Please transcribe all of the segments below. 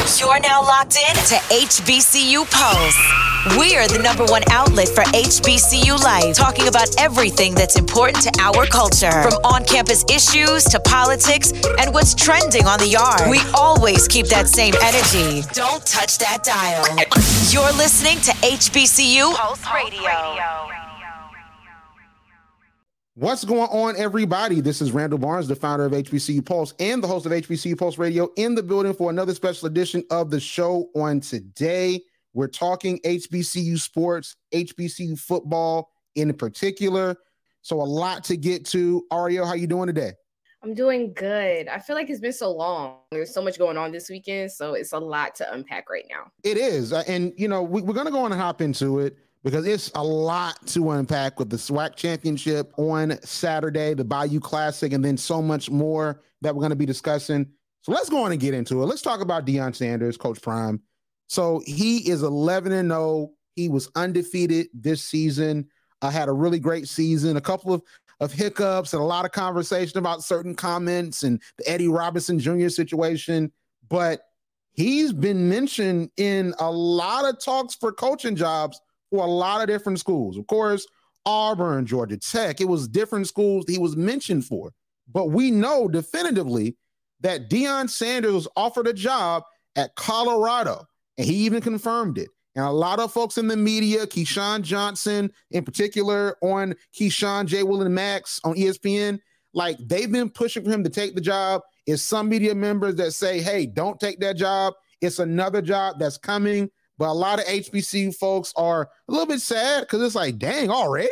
You're now locked in to HBCU Pulse. We're the number one outlet for HBCU life, talking about everything that's important to our culture, from on campus issues to politics and what's trending on the yard. We always keep that same energy. Don't touch that dial. You're listening to HBCU Pulse Radio. What's going on, everybody? This is Randall Barnes, the founder of HBCU Pulse and the host of HBCU Pulse Radio, in the building for another special edition of the show. On today, we're talking HBCU sports, HBCU football in particular. So a lot to get to. Arielle, how you doing today? I'm doing good. I feel like it's been so long. There's so much going on this weekend, so it's a lot to unpack right now. It is, uh, and you know we, we're going to go on and hop into it because it's a lot to unpack with the SWAC championship on Saturday, the Bayou Classic, and then so much more that we're going to be discussing. So let's go on and get into it. Let's talk about Deion Sanders, Coach Prime. So he is 11 and 0. He was undefeated this season. I had a really great season, a couple of, of hiccups and a lot of conversation about certain comments and the Eddie Robinson Jr. situation. But he's been mentioned in a lot of talks for coaching jobs for a lot of different schools. Of course, Auburn, Georgia Tech, it was different schools he was mentioned for. But we know definitively that Deion Sanders was offered a job at Colorado, and he even confirmed it. And a lot of folks in the media, Keyshawn Johnson in particular, on Keyshawn J. Will and Max on ESPN, like they've been pushing for him to take the job. Is some media members that say, hey, don't take that job. It's another job that's coming. But a lot of HBCU folks are a little bit sad because it's like, dang, already?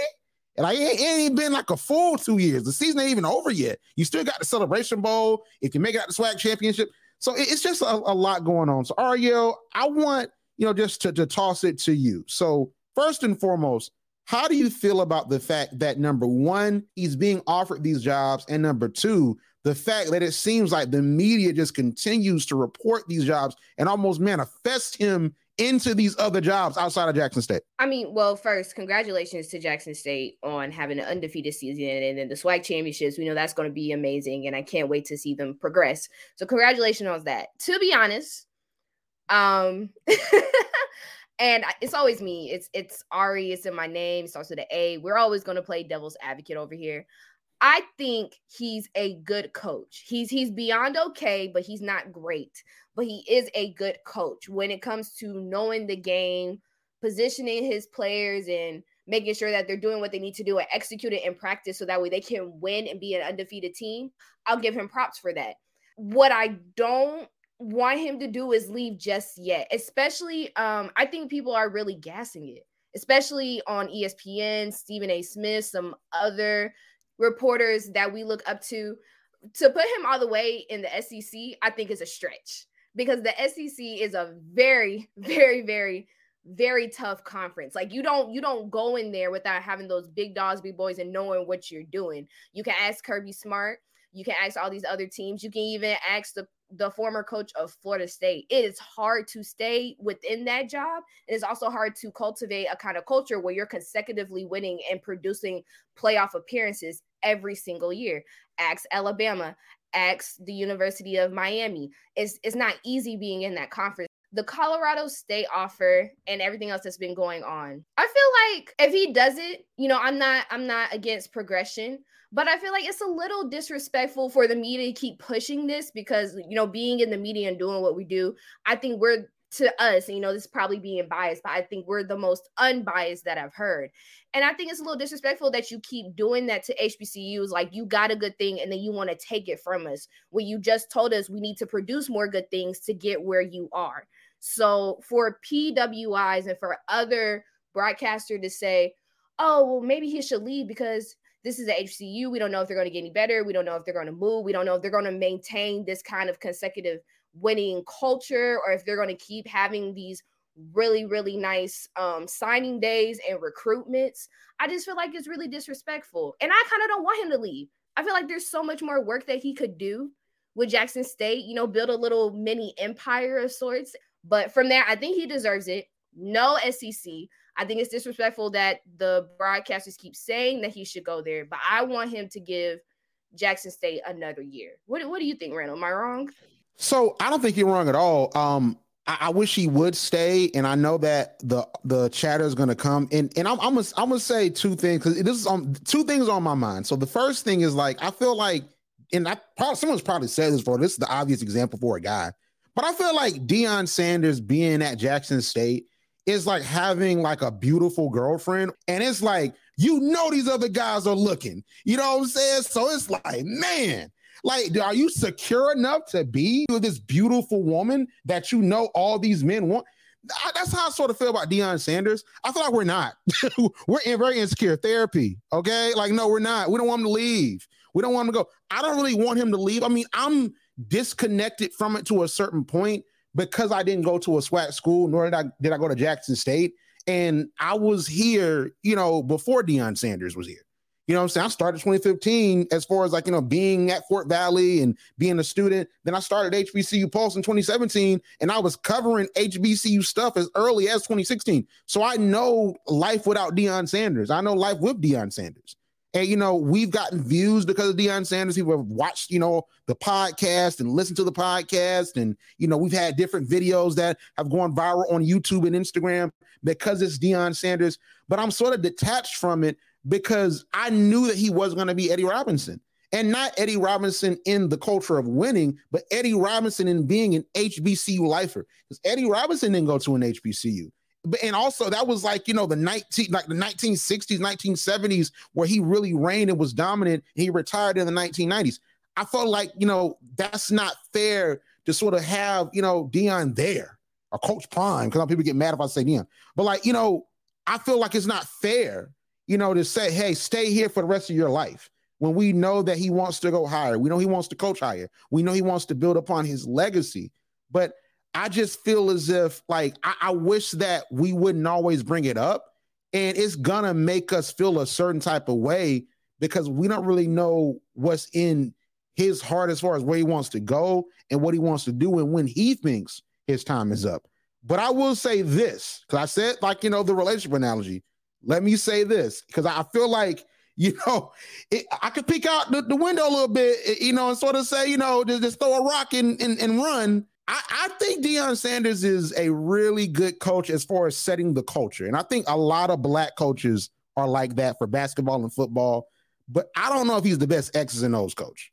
And I ain't, ain't been like a full two years. The season ain't even over yet. You still got the Celebration Bowl. If you make it out the SWAC Championship, so it's just a, a lot going on. So Arielle, I want you know just to, to toss it to you. So first and foremost, how do you feel about the fact that number one, he's being offered these jobs, and number two, the fact that it seems like the media just continues to report these jobs and almost manifest him into these other jobs outside of Jackson State? I mean, well, first, congratulations to Jackson State on having an undefeated season and then the SWAC championships. We know that's going to be amazing, and I can't wait to see them progress. So, congratulations on that. To be honest, um, and it's always me. It's it's Ari. It's in my name. It starts with an A. We're always going to play devil's advocate over here. I think he's a good coach. He's he's beyond okay, but he's not great. But he is a good coach when it comes to knowing the game, positioning his players and making sure that they're doing what they need to do and execute it in practice so that way they can win and be an undefeated team. I'll give him props for that. What I don't want him to do is leave just yet, especially um I think people are really gassing it especially on ESPN, Stephen A. Smith, some other reporters that we look up to to put him all the way in the SEC, I think is a stretch because the SEC is a very, very, very, very tough conference. Like you don't you don't go in there without having those big dogs, boys, and knowing what you're doing. You can ask Kirby Smart. You can ask all these other teams. You can even ask the the former coach of Florida State. It is hard to stay within that job. And It is also hard to cultivate a kind of culture where you're consecutively winning and producing playoff appearances every single year. Ask Alabama, ask the University of Miami. It's it's not easy being in that conference. The Colorado State offer and everything else that's been going on. I feel like if he does it, you know, I'm not I'm not against progression, but I feel like it's a little disrespectful for the media to keep pushing this because, you know, being in the media and doing what we do, I think we're to us, you know, this is probably being biased, but I think we're the most unbiased that I've heard. And I think it's a little disrespectful that you keep doing that to HBCUs. Like you got a good thing and then you want to take it from us when you just told us we need to produce more good things to get where you are. So for PWIs and for other broadcaster to say, oh, well, maybe he should leave because this is the HCU. We don't know if they're going to get any better. We don't know if they're going to move. We don't know if they're going to maintain this kind of consecutive winning culture or if they're going to keep having these really really nice um signing days and recruitments i just feel like it's really disrespectful. And i kind of don't want him to leave. I feel like there's so much more work that he could do with jackson state you know build a little mini empire of sorts. But from there i think he deserves it. No sec i think it's disrespectful that the broadcasters keep saying that he should go there but i want him to give jackson state another year. What, what do you think randall? Am i wrong So I don't think you're wrong at all. Um, I, I wish he would stay, and I know that the the chatter is going to come. And and I'm I'm gonna, I'm gonna say two things because this is on two things on my mind. So the first thing is like I feel like, and I probably someone's probably said this before. This is the obvious example for a guy, but I feel like Deion Sanders being at Jackson State is like having like a beautiful girlfriend, and it's like you know these other guys are looking. You know what I'm saying? So it's like, man, like, are you secure enough to be with this beautiful woman that you know all these men want? That's how I sort of feel about Deion Sanders. I feel like we're not. we're in very insecure therapy. Okay. Like, no, we're not. We don't want him to leave. We don't want him to go. I don't really want him to leave. I mean, I'm disconnected from it to a certain point because I didn't go to a SWAC school, nor did I did I go to Jackson State. And I was here, you know, before Deion Sanders was here. You know I'm saying? I started 2015 as far as like, you know, being at Fort Valley and being a student. Then I started HBCU Pulse in 2017 and I was covering HBCU stuff as early as 2016. So I know life without Deion Sanders. I know life with Deion Sanders. And you know, we've gotten views because of Deion Sanders. People have watched, you know, the podcast and listened to the podcast. And, you know, we've had different videos that have gone viral on YouTube and Instagram because it's Deion Sanders. But I'm sort of detached from it because I knew that he was going to be Eddie Robinson. And not Eddie Robinson in the culture of winning, but Eddie Robinson in being an HBCU lifer. Because Eddie Robinson didn't go to an HBCU. But and also that was like, you know, the 19 like the 1960s, 1970s, where he really reigned and was dominant. And he retired in the 1990s. I felt like, you know, that's not fair to sort of have, you know, Deion there or Coach Prime, because people get mad if I say Deion But like, you know, I feel like it's not fair you know, to say, hey, stay here for the rest of your life when we know that he wants to go higher. We know he wants to coach higher. We know he wants to build upon his legacy. But I just feel as if, like, I, I wish that we wouldn't always bring it up. And it's to make us feel a certain type of way because we don't really know what's in his heart as far as where he wants to go and what he wants to do and when he thinks his time is up. But I will say this because I said, like, you know, the relationship analogy. Let me say this because I feel like you know, it, I could peek out the, the, window a little bit, eh, you know, and sort of say, you know, just, just throw a rock and, and, and run. I, I, think Deion Sanders is a really good coach as far as setting the culture. And I think a lot of black coaches are like that for basketball and football. But I don't know if he's the best X's and O's coach.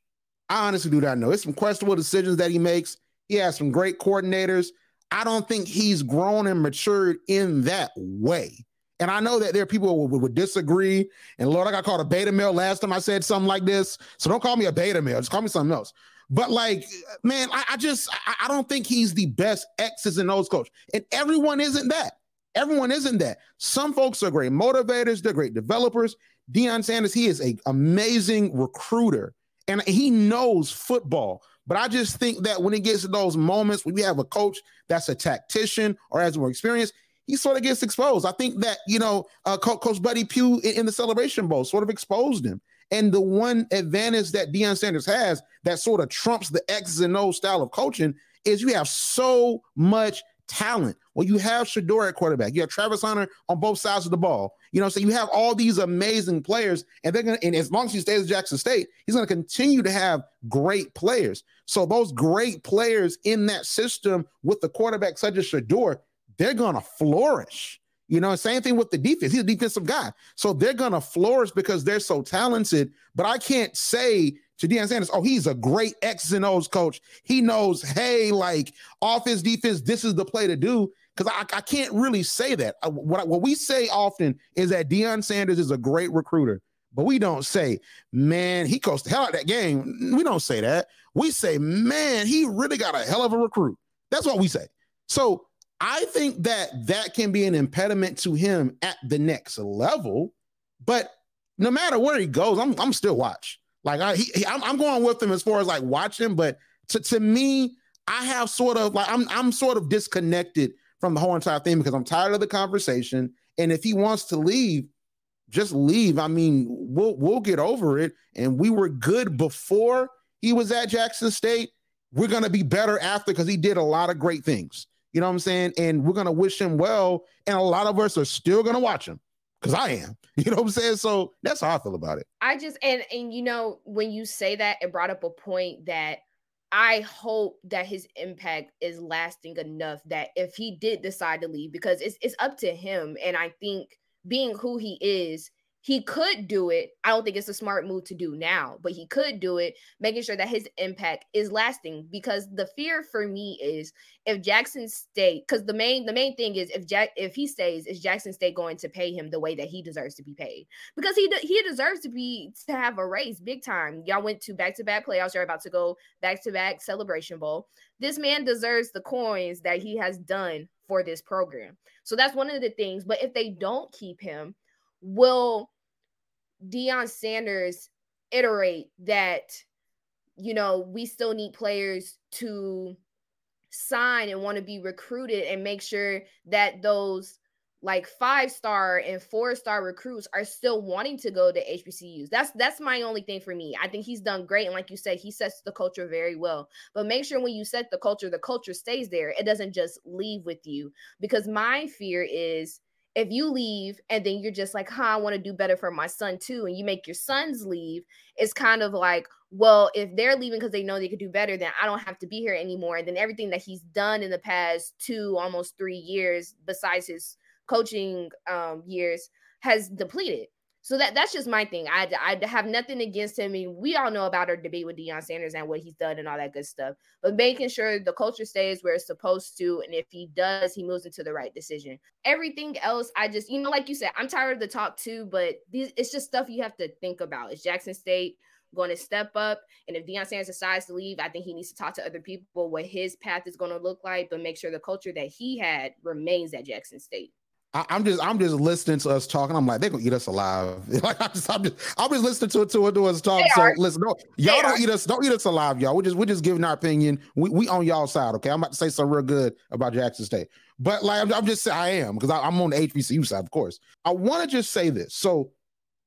I honestly do not know. It's some questionable decisions that he makes. He has some great coordinators. I don't think he's grown and matured in that way. And I know that there are people who would, disagree. And Lord, I got called a beta male last time I said something like this. So don't call me a beta male. Just call me something else. But like, man, I, I just I, I, don't think he's the best X's and O's coach. And everyone isn't that. Everyone isn't that. Some folks are great motivators, they're great developers. Deion Sanders, he is an amazing recruiter and he knows football. But I just think that when it gets to those moments when we have a coach that's a tactician or has more experience, he sort of gets exposed. I think that, you know, uh, Coach Buddy Pough in, in, the Celebration Bowl sort of exposed him. And the one advantage that Deion Sanders has that sort of trumps the X's and O style of coaching is you have so much talent. Well, you have Shedeur at quarterback. You have Travis Hunter on both sides of the ball. You know, so you have all these amazing players, and they're gonna. And as long as he stays at Jackson State, he's gonna continue to have great players. So those great players in that system with the quarterback such as Shedeur, they're gonna flourish. You know, same thing with the defense. He's a defensive guy. So they're gonna flourish because they're so talented. But I can't say to Deion Sanders, oh, he's a great X's and O's coach. He knows, hey, like offense, defense, this is the play to do. Because I, I can't really say that. Uh, I, what, what we say often is that Deion Sanders is a great recruiter. But we don't say, man, he coached the hell out that game. We don't say that. We say, man, he really got a hell of a recruit. That's what we say. So I think that that can be an impediment to him at the next level. But no matter where he goes, I'm I'm still watch. Like I, he, he, I'm, I'm going with him as far as like watching. But to to me, I have sort of like I'm I'm sort of disconnected from the whole entire thing because I'm tired of the conversation. And if he wants to leave, just leave. I mean, we'll we'll get over it. And we were good before he was at Jackson State. We're gonna be better after because he did a lot of great things. You know what I'm saying? And we're gonna wish him well. And a lot of us are still gonna watch him because I am. You know what I'm saying? So that's how I feel about it. I just and and you know when you say that, it brought up a point that I hope that his impact is lasting enough that if he did decide to leave, because it's it's up to him. And I think being who he is, he could do it. I don't think it's a smart move to do now, but he could do it, making sure that his impact is lasting. Because the fear for me is if Jackson State, because the main the main thing is if Jack if he stays, is Jackson State going to pay him the way that he deserves to be paid? Because he he deserves to be to have a race big time. Y'all went to back to back playoffs. You're about to go back to back Celebration Bowl. This man deserves the coins that he has done for this program. So that's one of the things. But if they don't keep him, will Deion Sanders iterate that, you know, we still need players to sign and want to be recruited and make sure that those like five star and four star recruits are still wanting to go to HBCUs. That's that's my only thing for me. I think he's done great, and like you said, he sets the culture very well. But make sure when you set the culture, the culture stays there. It doesn't just leave with you. Because my fear is if you leave and then you're just like, huh, I want to do better for my son too, and you make your sons leave, it's kind of like, well, if they're leaving because they know they could do better, then I don't have to be here anymore. And then everything that he's done in the past two, almost three years, besides his coaching um, years, has depleted. So that that's just my thing. I, I have nothing against him. I mean, we all know about our debate with Deion Sanders and what he's done and all that good stuff. But making sure the culture stays where it's supposed to, and if he does, he moves into the right decision. Everything else, I just you know, like you said, I'm tired of the talk too. But these, it's just stuff you have to think about. Is Jackson State going to step up? And if Deion Sanders decides to leave, I think he needs to talk to other people what his path is going to look like, but make sure the culture that he had remains at Jackson State. I, am just I'm just listening to us talking. I'm like, they're gonna eat us alive. like I'm just I'm just I'm just listening to it to, to us talk. They so are. listen, don't, y'all they don't are. eat us, don't eat us alive, y'all. We're just we're just giving our opinion. We we on y'all side, okay? I'm about to say something real good about Jackson State. But like I'm, I'm just I am because I'm on the HBCU side, of course. I want to just say this. So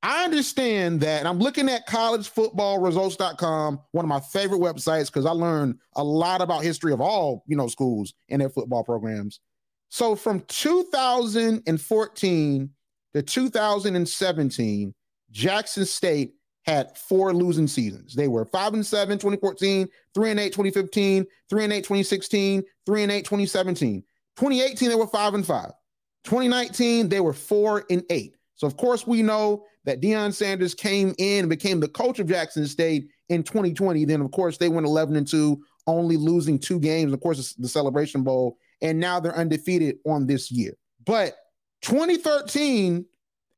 I understand that, and I'm looking at collegefootballresults.com, one of my favorite websites, because I learned a lot about history of all you know schools and their football programs. So from 2014 to 2017, Jackson State had four losing seasons. They were 5 and 7 2014, 3 and 8 2015, 3 and 8 2016, 3 and 8 2017. 2018 they were 5 and 5. 2019 they were 4 and 8. So of course we know that Deion Sanders came in and became the coach of Jackson State in 2020. Then of course they went 11 and 2, only losing two games. Of course the Celebration Bowl and now they're undefeated on this year. But 2013,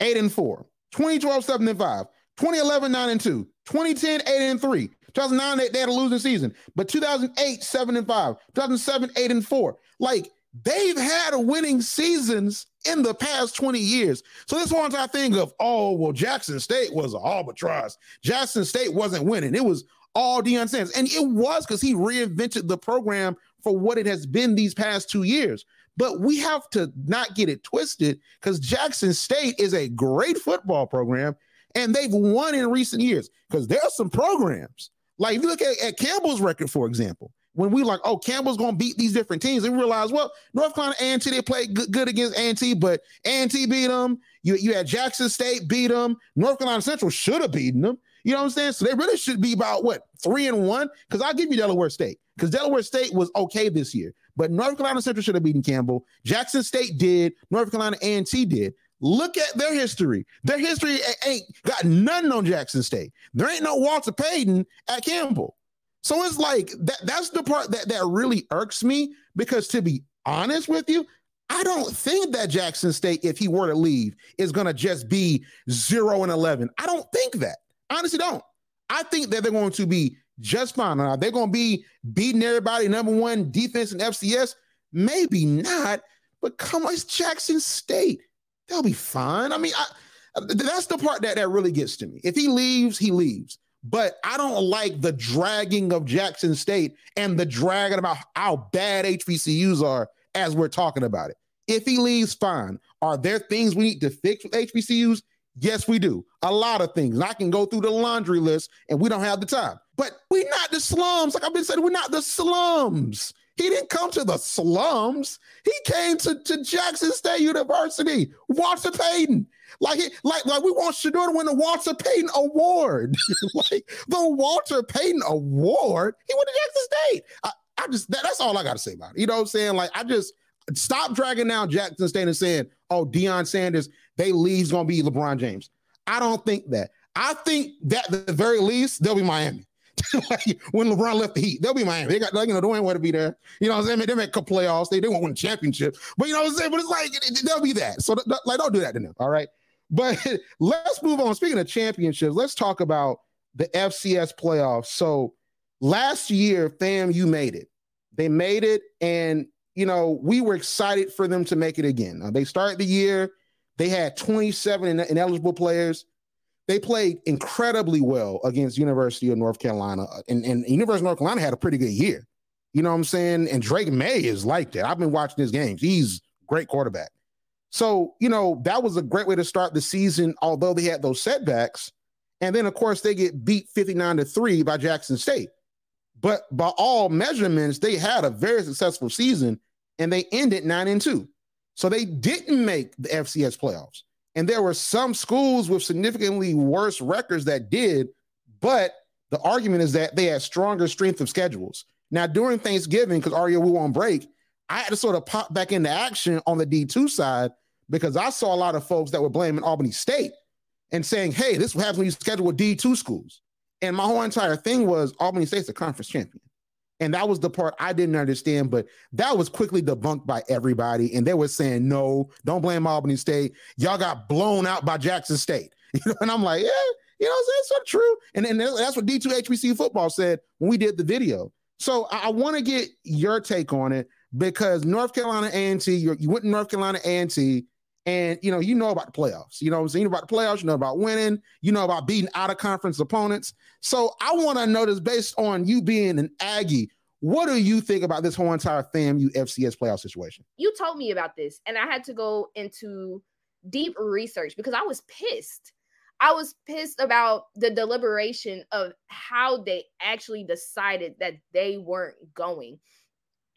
8 and 4, 2012, 7 and 5, 2011, 9 and 2, 2010, 8 and 3, 2009, they, they had a losing season, but 2008, 7 and 5, 2007, 8 and 4. Like they've had winning seasons in the past 20 years. So this one I think of, oh, well, Jackson State was an albatross. Jackson State wasn't winning. It was all Deion Sanders. And it was because he reinvented the program for what it has been these past two years. But we have to not get it twisted because Jackson State is a great football program and they've won in recent years. Because there are some programs, like if you look at, at Campbell's record, for example, when we like, oh, Campbell's to beat these different teams, and realize, well, North Carolina A&T, they played good, good against A&T, but A&T beat them. You, you had Jackson State beat them. North Carolina Central should have beaten them. You know what I'm saying? So they really should be about what three and one. Because I'll give you Delaware State because Delaware State was okay this year, but North Carolina Central should have beaten Campbell. Jackson State did. North Carolina A&T did. Look at their history. Their history ain't got none on Jackson State. There ain't no Walter Payton at Campbell. So it's like that. That's the part that that really irks me because to be honest with you, I don't think that Jackson State, if he were to leave, is going to just be zero and eleven. I don't think that honestly don't. I think that they're going to be just fine. They're going to be beating everybody number one defense in FCS. Maybe not, but come on, it's Jackson State. They'll be fine. I mean, I, that's the part that, that really gets to me. If he leaves, he leaves. But I don't like the dragging of Jackson State and the dragging about how bad HBCUs are as we're talking about it. If he leaves, fine. Are there things we need to fix with HBCUs? Yes, we do. A lot of things. I can go through the laundry list and we don't have the time. But we're not the slums. Like I've been saying, we're not the slums. He didn't come to the slums. He came to, to Jackson State University. Walter Payton. Like, like, like we want Shedeur to win the Walter Payton Award. like the Walter Payton Award. He went to Jackson State. I, I just that, that's all I got to say about it. You know what I'm saying? Like, I just stop dragging down Jackson State and saying, "Oh, Deion Sanders, they leave's gonna be LeBron James." I don't think that. I think that at the very least they'll be Miami. when LeBron left the Heat, they'll be Miami. They got like you know, ain't want to be there. You know what I'm saying? They make a playoffs. They, they won't win a championship. But you know what I'm saying? But it's like they'll be that. So like don't do that to them. All right. But let's move on. Speaking of championships, let's talk about the FCS playoffs. So last year, FAMU made it. They made it, and you know we were excited for them to make it again. they started the year. They had 27 ineligible players they played incredibly well against University of North Carolina, uh, and, and University of North Carolina had a pretty good year. You know what I'm saying? And Drake Maye is like that. I've been watching his games. He's great quarterback. So, you know, that was a great way to start the season, although they had those setbacks. And then, of course, they get beat 59 to 3 by Jackson State. But by all measurements, they had a very successful season and they ended 9 and 2. So they didn't make the FCS playoffs. And there were some schools with significantly worse records that did, but the argument is that they had stronger strength of schedules. Now, during Thanksgiving, because Aria, we won't break, I had to sort of pop back into action on the D2 side because I saw a lot of folks that were blaming Albany State and saying, hey, this happens when you schedule with D2 schools. And my whole entire thing was Albany State's a conference champion. And that was the part I didn't understand, but that was quickly debunked by everybody. And they were saying, no, don't blame Albany State. Y'all got blown out by Jackson State. You know, and I'm like, yeah, you know, that's not true. And, and that's what D2 HBC football said when we did the video. So I, I want to get your take on it because North Carolina A&T, you went to North Carolina A&T, and you know, you know about the playoffs. You know? You know about the playoffs, you know about winning, you know about beating out of conference opponents. So I want to know this based on you being an Aggie. What do you think about this whole entire FAMU FCS playoff situation? You told me about this, and I had to go into deep research because I was pissed. I was pissed about the deliberation of how they actually decided that they weren't going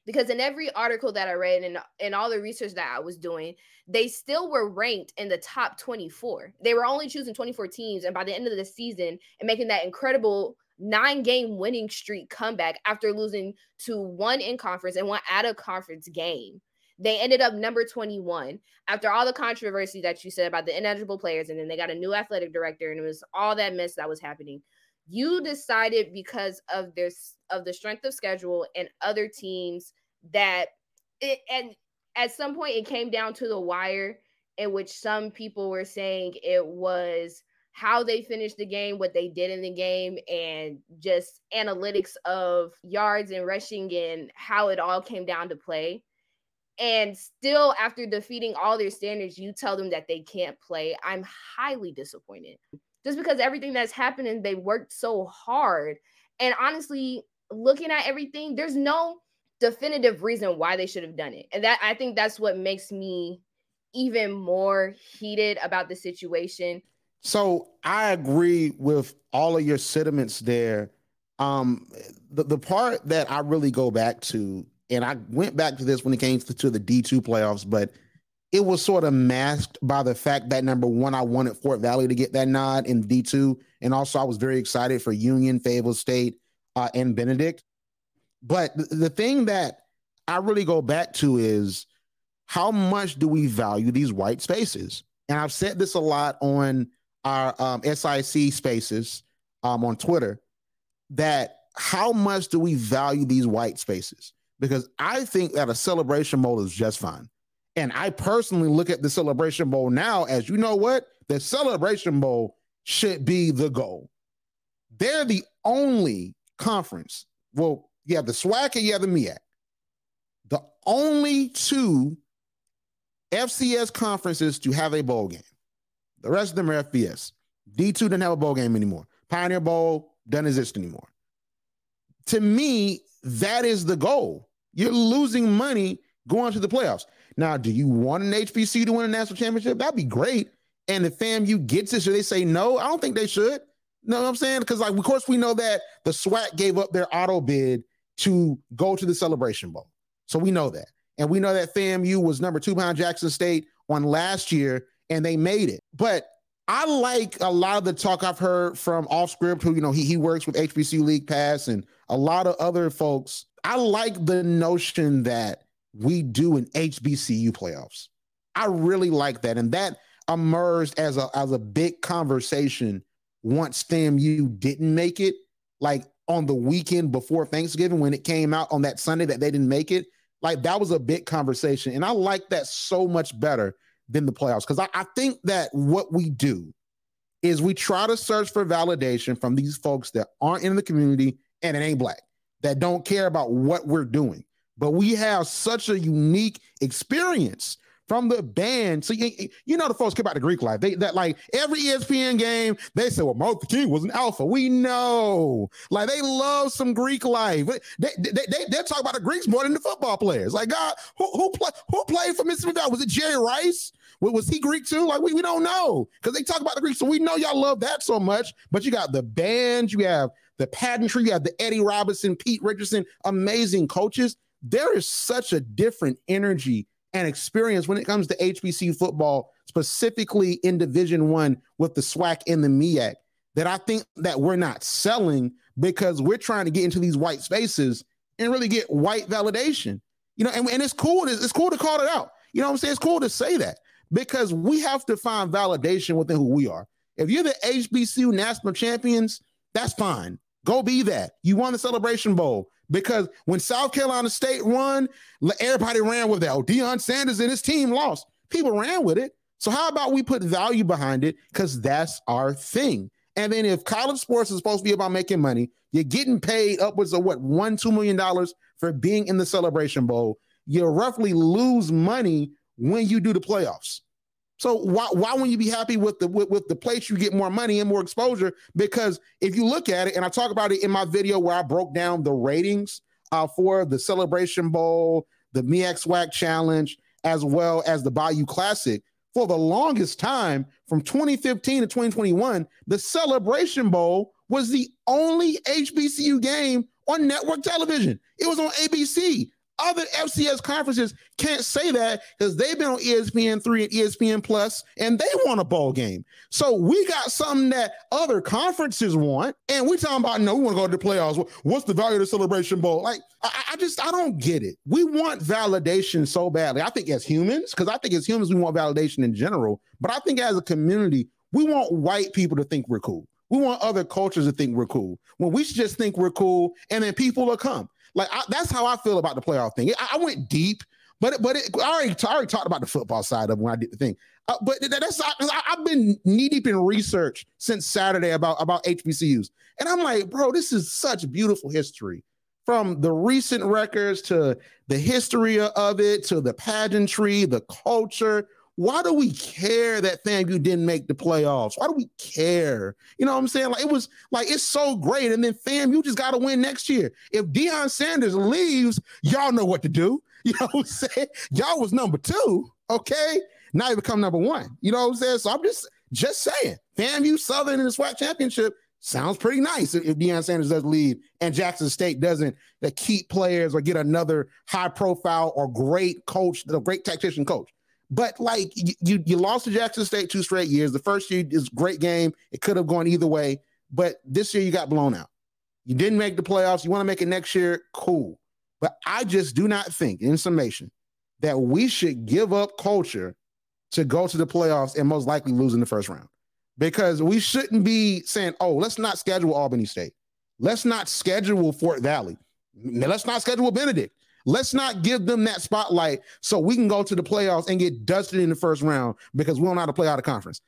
because in every article that I read and in all the research that I was doing, they still were ranked in the top 24. They were only choosing 24 teams, and by the end of the season and making that incredible nine game winning streak comeback after losing to one in conference and one out of conference game. They ended up number 21 after all the controversy that you said about the ineligible players, and then they got a new athletic director, and it was all that mess that was happening. You decided because of this of the strength of schedule and other teams that it and at some point it came down to the wire in which some people were saying it was how they finished the game, what they did in the game, and just analytics of yards and rushing and how it all came down to play. And still, after defeating all their standards, you tell them that they can't play. I'm highly disappointed just because everything that's happening, they worked so hard. And honestly, looking at everything, there's no definitive reason why they should have done it. And that I think that's what makes me even more heated about the situation. So I agree with all of your sentiments there. Um, the, the part that I really go back to, and I went back to this when it came to, to the D2 playoffs, but it was sort of masked by the fact that number one, I wanted Fort Valley to get that nod in D2. And also, I was very excited for Union, Fayetteville State, uh, and Benedict. But the, the thing that I really go back to is how much do we value these white spaces? And I've said this a lot on our um, SIC spaces um, on Twitter that how much do we value these white spaces? Because I think that a celebration mode is just fine. And I personally look at the celebration bowl now as you know what? The celebration bowl should be the goal. They're the only conference. Well, you have the SWAC and you have the MEAC. The only two FCS conferences to have a bowl game. The rest of them are FBS. D2 doesn't have a bowl game anymore. Pioneer Bowl doesn't exist anymore. To me, that is the goal. You're losing money going to the playoffs. Now, do you want an HBC to win a national championship? That'd be great. And if FAMU gets it, should they say no? I don't think they should. know what I'm saying? Because, like, of course, we know that the SWAC gave up their auto bid to go to the Celebration Bowl. So we know that. And we know that FAMU was number two behind Jackson State on last year and they made it. But I like a lot of the talk I've heard from off script, who you know he he works with HBCU League Pass and a lot of other folks. I like the notion that we do an HBCU playoffs. I really like that, and that emerged as a as a big conversation once FAMU didn't make it, like on the weekend before Thanksgiving when it came out on that Sunday that they didn't make it. Like that was a big conversation, and I like that so much better than the playoffs because I, I think that what we do is we try to search for validation from these folks that aren't in the community and it ain't black that don't care about what we're doing. But we have such a unique experience from the band. So you, you know the folks care about the Greek life. They that like every ESPN game, they say, well, Martin King was an alpha. We know. Like they love some Greek life. They they, they, they talk about the Greeks more than the football players. Like God, who who, play, who played for Mississippi Valley? Was it Jerry Rice? Was he Greek too? Like we, we don't know because they talk about the Greeks. So we know y'all love that so much. But you got the band, you have the pageantry, you have the Eddie Robinson, Pete Richardson, amazing coaches. There is such a different energy and experience when it comes to HBC football, specifically in Division One with the SWAC and the MEAC, that I think that we're not selling because we're trying to get into these white spaces and really get white validation. You know, and, and it's cool. It's, it's cool to call it out. You know what I'm saying? It's cool to say that because we have to find validation within who we are. If you're the HBCU national champions, that's fine. Go be that. You won the Celebration Bowl. Because when South Carolina State won, everybody ran with that. Oh, Deion Sanders and his team lost. People ran with it. So how about we put value behind it? Because that's our thing. And then if college sports is supposed to be about making money, you're getting paid upwards of what one, two million dollars for being in the celebration bowl. You roughly lose money when you do the playoffs. So why why wouldn't you be happy with the with, with, the place you get more money and more exposure? Because if you look at it, and I talk about it in my video where I broke down the ratings uh, for the Celebration Bowl, the MEAC SWAC Challenge, as well as the Bayou Classic. For the longest time, from 2015 to 2021, the Celebration Bowl was the only HBCU game on network television. It was on ABC other FCS conferences can't say that because they've been on ESPN three and ESPN Plus, and they want a ball game. So we got something that other conferences want, and we talking about no, we want to go to the playoffs. What's the value of the Celebration Bowl? Like, I, I just I don't get it. We want validation so badly. I think as humans, because I think as humans we want validation in general, but I think as a community we want white people to think we're cool. We want other cultures to think we're cool. When we should just think we're cool, and then people will come. Like I, that's how I feel about the playoff thing. I, I went deep, but but it, I already I already talked about the football side of when I did the thing. Uh, but that's I, have been knee deep in research since Saturday about about HBCUs, and I'm like, bro, this is such beautiful history from the recent records to the history of it to the pageantry, the culture why do we care that FAMU didn't make the playoffs? Why do we care? You know what I'm saying? Like it was like it's so great, and then FAMU just got to win next year. If Deion Sanders leaves, y'all know what to do. You know what I'm saying? Y'all was number two, okay? Now you become number one. You know what I'm saying? So I'm just just saying, FAMU Southern in the SWAC championship sounds pretty nice if, if Deion Sanders does leave and Jackson State doesn't uh, keep players or get another high profile or great coach, the great tactician coach. But like you, you lost to Jackson State two straight years. The first year is great game. It could have gone either way, but this year you got blown out. You didn't make the playoffs. You want to make it next year? Cool. But I just do not think, in summation, that we should give up culture to go to the playoffs and most likely lose in the first round. Because we shouldn't be saying, oh, let's not schedule Albany State. Let's not schedule Fort Valley. Let's not schedule Benedict. Let's not give them that spotlight so we can go to the playoffs and get dusted in the first round because we don't know how to play out of conference.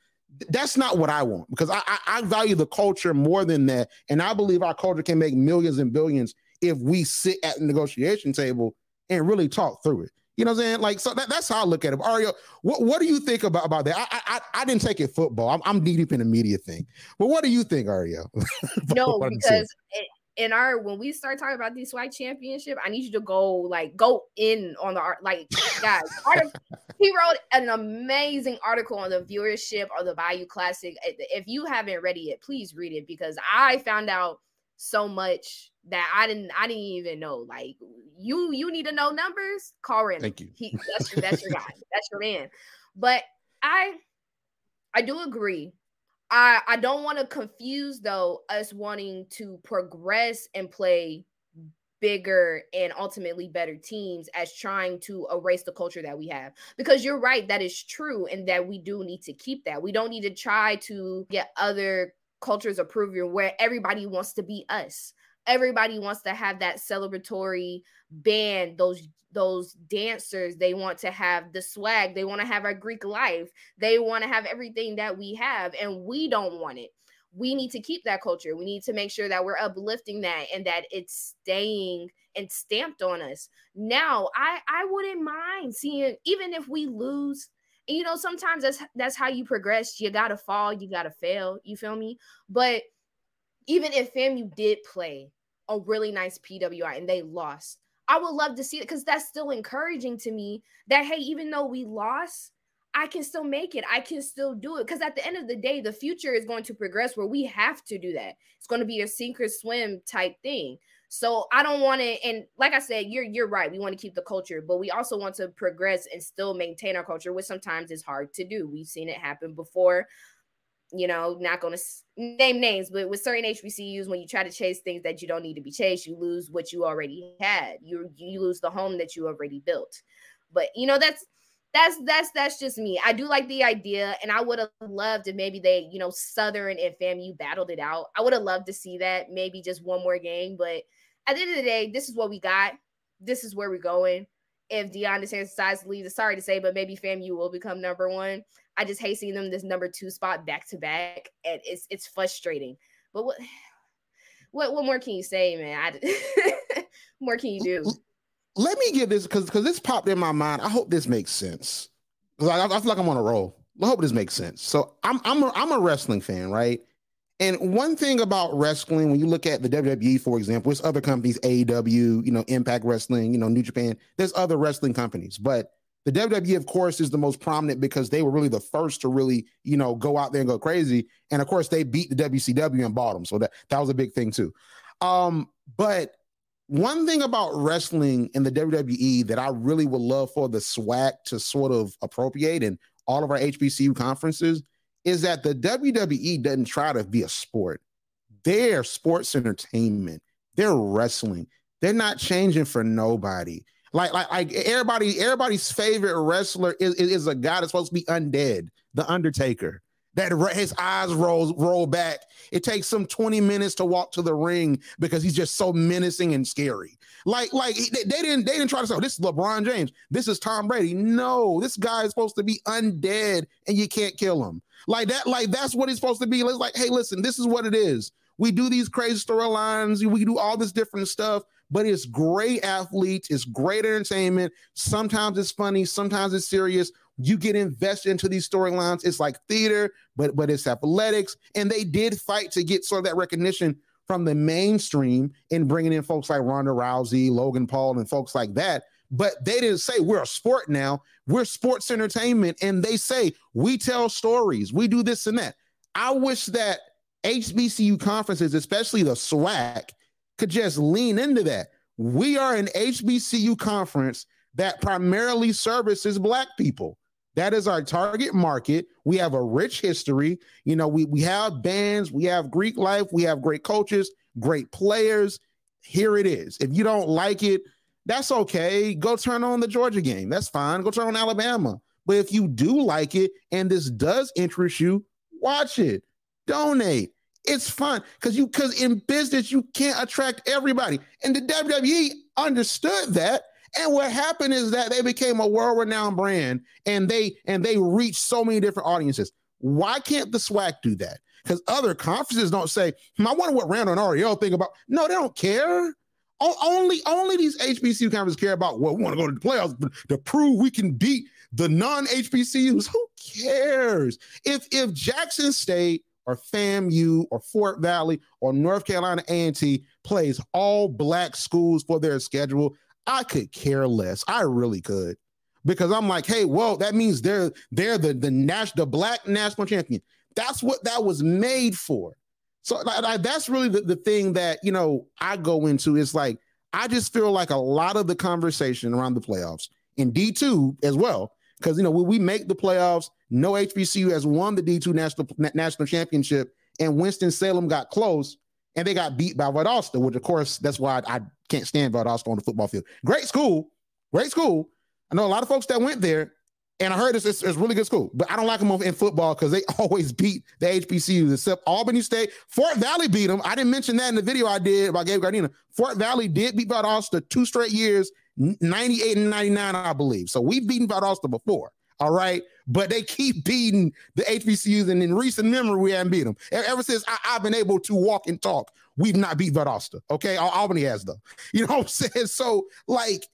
That's not what I want because I, I, I value the culture more than that. And I believe our culture can make millions and billions if we sit at the negotiation table and really talk through it. You know what I'm saying? Like, so that, that's how I look at it. Ario, what, what do you think about, about that? I, I I didn't take it football. I'm, I'm deep in the media thing. But what do you think, Ario? no, because it, in our when we start talking about this white championship, I need you to go like go in on the art. Like guys, he wrote an amazing article on the viewership of the Bayou Classic. If you haven't read it, please read it because I found out so much that I didn't I didn't even know. Like you you need to know numbers. Call Randall. Thank you. He, that's that's your guy. That's your man. But I I do agree. I I don't want to confuse though us wanting to progress and play bigger and ultimately better teams as trying to erase the culture that we have. Because you're right, that is true, and that we do need to keep that. We don't need to try to get other cultures approval where everybody wants to be us. Everybody wants to have that celebratory band, those those dancers. They want to have the swag. They want to have our greek life. They want to have everything that we have and we don't want it. We need to keep that culture. We need to make sure that we're uplifting that and that it's staying and stamped on us. Now i i wouldn't mind seeing even if we lose you know sometimes that's that's how you progress. You gotta fall you gotta fail you feel me? But even if FAMU did play a really nice pwi and they lost I would love to see it because that's still encouraging to me that, hey, even though we lost, I can still make it. I can still do it. Because at the end of the day, the future is going to progress where we have to do that. It's going to be a sink or swim type thing. So I don't want to, and like I said, you're you're right. We want to keep the culture, but we also want to progress and still maintain our culture, which sometimes is hard to do. We've seen it happen before you know, not going to name names, but with certain HBCUs, when you try to chase things that you don't need to be chased, you lose what you already had. You you lose the home that you already built. But you know, that's that's that's that's just me. I do like the idea, and I would have loved if maybe they, you know, Southern and FAMU battled it out. I would have loved to see that, maybe just one more game. But at the end of the day, this is what we got. This is where we're going. If Deion DeSantis decides to leave, sorry to say, but maybe FAMU will become number one. I just hate seeing them this number two spot back to back, and it's it's frustrating. But what what what more can you say, man? I, more can you do? Let me get this because because this popped in my mind. I hope this makes sense because I, I feel like I'm on a roll. I hope this makes sense. So I'm I'm a, I'm a wrestling fan, right? And one thing about wrestling, when you look at the WWE, for example, it's other companies, AEW, you know, Impact Wrestling, you know, New Japan. There's other wrestling companies, but the WWE, of course, is the most prominent because they were really the first to really, you know, go out there and go crazy. And of course, they beat the WCW and bought them. So that, that was a big thing too. Um, but one thing about wrestling in the WWE that I really would love for the SWAC to sort of appropriate in all of our HBCU conferences is that the WWE doesn't try to be a sport. They're sports entertainment. They're wrestling. They're not changing for nobody. Like, like, like everybody, everybody's favorite wrestler is, is a guy that's supposed to be undead, the Undertaker. That his eyes roll roll back. It takes him 20 minutes to walk to the ring because he's just so menacing and scary. Like, like they, they didn't they didn't try to say, oh, this is LeBron James, this is Tom Brady. No, this guy is supposed to be undead and you can't kill him. Like that, like that's what he's supposed to be. It's like, hey, listen, this is what it is. We do these crazy storylines, we do all this different stuff but it's great athletes, it's great entertainment. Sometimes it's funny, sometimes it's serious. You get invested into these storylines. It's like theater, but but it's athletics, and they did fight to get sort of that recognition from the mainstream in bringing in folks like Ronda Rousey, Logan Paul, and folks like that. But they didn't say we're a sport now. We're sports entertainment, and they say we tell stories, we do this and that. I wish that HBCU conferences, especially the SWAC, could just lean into that. We are an HBCU conference that primarily services Black people. That is our target market. We have a rich history. You know, we, we have bands, we have Greek life, we have great coaches, great players. Here it is. If you don't like it, that's okay. Go turn on the Georgia game. That's fine. Go turn on Alabama. But if you do like it and this does interest you, watch it, donate, it's fun because you because in business you can't attract everybody, and the WWE understood that. And what happened is that they became a world-renowned brand, and they and they reached so many different audiences. Why can't the SWAC do that? Because other conferences don't say, hmm, "I wonder what Randall and Arielle think about." No, they don't care. O- only only these HBCU conferences care about what well, we want to go to the playoffs to prove we can beat the non HBCUs. Who cares? If if Jackson State or FAMU or Fort Valley or North Carolina A&T plays all black schools for their schedule, I could care less. I really could. Because I'm like, hey, well, that means they're they're the the national the black national champion. That's what that was made for. So like, that's really the, the thing that you know I go into is like I just feel like a lot of the conversation around the playoffs in D2 as well because you know when we make the playoffs, no HBCU has won the D2 national national championship, and Winston Salem got close, and they got beat by Valdosta, which of course that's why I, I can't stand Valdosta on the football field. Great school, great school. I know a lot of folks that went there, and I heard it's, it's, it's really good school, but I don't like them in football because they always beat the HBCUs, except Albany State. Fort Valley beat them. I didn't mention that in the video I did about Gabe Gardena. Fort Valley did beat Valdosta two straight years, 98 and 99, I believe. So we've beaten Valdosta before. All right. But they keep beating the HBCUs. And in recent memory, we haven't beat them. Ever since I, have been able to walk and talk, we've not beat Valdosta. Okay. Albany has, though. You know what I'm saying? So, like,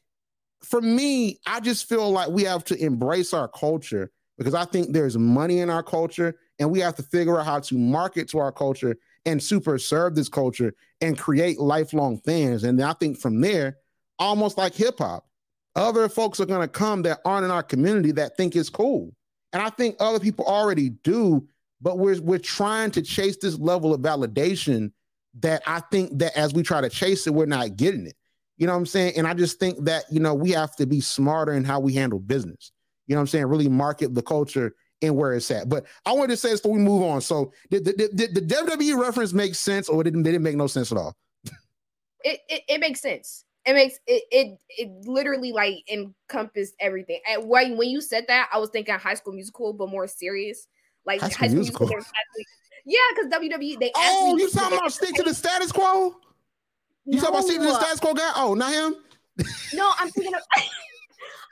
for me, I just feel like we have to embrace our culture because I think there's money in our culture and we have to figure out how to market to our culture and super serve this culture and create lifelong fans. And I think from there, almost like hip hop, other folks are going to come that aren't in our community that think it's cool. And I think other people already do, but we're we're trying to chase this level of validation that I think that as we try to chase it, we're not getting it. You know what I'm saying? And I just think that, you know, we have to be smarter in how we handle business. You know what I'm saying? Really market the culture and where it's at. But I wanted to say before we move on. So did, did, did the WWE reference make sense or did it, did it make no sense at all? It, it, it makes sense. It makes it it it literally like encompassed everything. And when when you said that, I was thinking High School Musical, but more serious. Like High School, high school Musical. musical yeah, because WWE they. Oh, you talking about stick to the status quo? You no. talking about seeing the status quo guy? Oh, not him. no, I'm thinking of.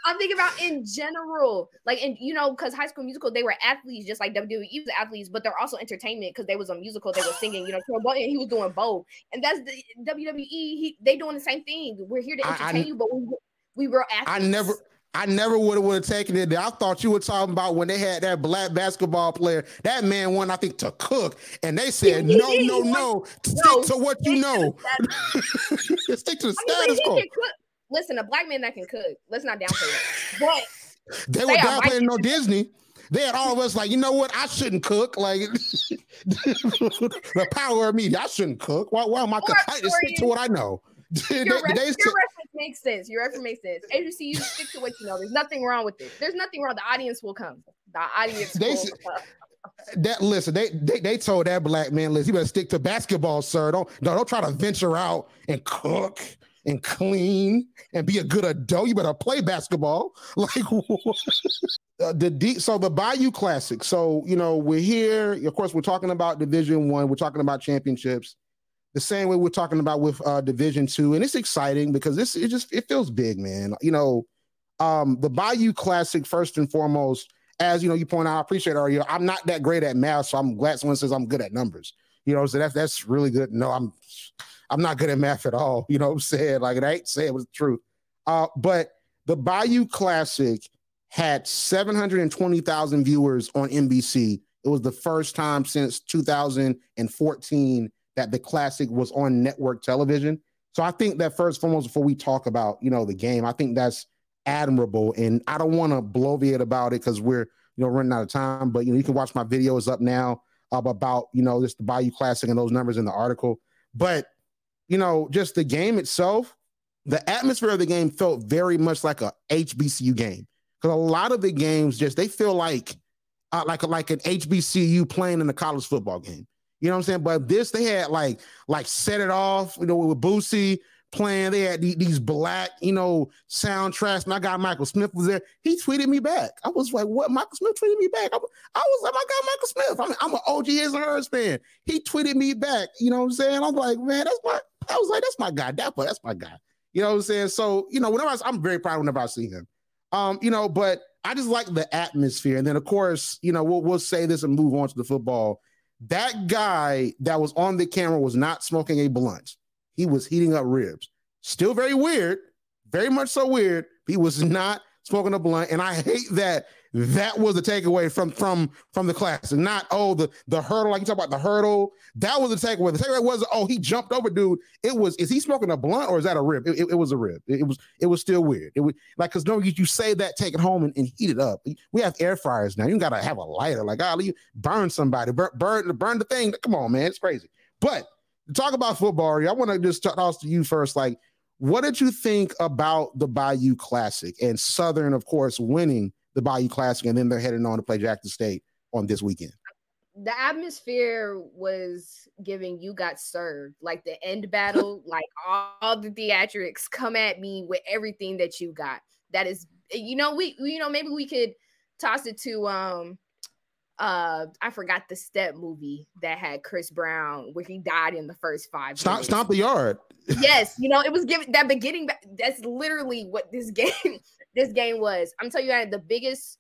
I'm thinking about in general, like, and you know, because High School Musical, they were athletes just like WWE was athletes, but they're also entertainment because they was a musical, they were singing, you know, and he was doing both, and that's the WWE. He, they doing the same thing. We're here to entertain I, you, but we, we were athletes. I never, I never would have would have taken it. I thought you were talking about when they had that black basketball player. That man won, I think, to cook, and they said, "No, no, no, stick to what you know. stick to the I mean, status quo." Listen, a black man that can cook. Let's not downplay that. But they were downplaying no Disney. They had all of us like, you know what? I shouldn't cook. Like the power of media. I shouldn't cook. Why? Why am I? I just stick to what I know. Your, they, they, your reference makes sense. Your reference makes sense. Agency, you stick to what you know. There's nothing wrong with it. There's nothing wrong. The audience will come. The audience they, will come. That listen, they, they they told that black man, listen, you better stick to basketball, sir. Don't don't, don't try to venture out and cook and clean and be a good adult. You better play basketball. Like uh, the deep. So the Bayou Classic. So you know we're here. Of course, we're talking about Division One. We're talking about championships the same way we're talking about with uh, Division Two, and it's exciting because this it just it feels big, man. You know, um, the Bayou Classic first and foremost, as you know, you point out, I appreciate it. You I'm not that great at math, so I'm glad someone says I'm good at numbers. You know, so that's that's really good. No, I'm I'm not good at math at all. You know what I'm saying? Like it ain't say it was the truth. Uh, but the Bayou Classic had 720,000 viewers on NBC. It was the first time since 2014 that the classic was on network television. So I think that first foremost, before we talk about you know the game, I think that's admirable. And I don't want to bloviate about it because we're you know running out of time. But you know you can watch my videos up now uh, about you know this the Bayou Classic and those numbers in the article. But you know just the game itself, the atmosphere of the game felt very much like a HBCU game because a lot of the games just they feel like uh, like like an HBCU playing in a college football game. You know what I'm saying? But this, they had like like set it off, you know, with Boosie playing. They had these black, you know, soundtracks. My guy Michael Smith was there. He tweeted me back. I was like, "What?" Michael Smith tweeted me back. I, was like, "My guy Michael Smith." I mean, I'm an OG His and Hers fan. He tweeted me back. You know what I'm saying? I'm like, man, that's my. I was like, that's my guy. Dapper, that's my guy. You know what I'm saying? So, you know, whenever I, I'm very proud whenever I see him. Um, you know, but I just like the atmosphere. And then, of course, you know, we'll we'll say this and move on to the football that guy that was on the camera was not smoking a blunt. He was heating up ribs. Still very weird, very much so weird. He was not smoking a blunt, and I hate that that was the takeaway from from from the class, and not oh the the hurdle like you talk about the hurdle. That was the takeaway. The takeaway was oh he jumped over dude. It was is he smoking a blunt or is that a rib? It, it, it was a rib. It, it, was it was still weird. It was like because no you say that take it home and, and, heat it up. We have air fryers now. You gotta have a lighter. Like oh you burn somebody burn burn burn the thing. Come on man, it's crazy. But talk about football, I want to just toss to you first. Like what did you think about the Bayou Classic and Southern, of course, winning the Bayou Classic, and then they're heading on to play Jackson State on this weekend. The atmosphere was giving you got served like the end battle, like all the theatrics come at me with everything that you got. That is, you know, we, you know, maybe we could toss it to um uh I forgot the step movie that had Chris Brown where he died in the first five. Stomp, stomp the yard. yes, you know it was given that beginning. That's literally what this game this game was. I'm telling you, I had the biggest.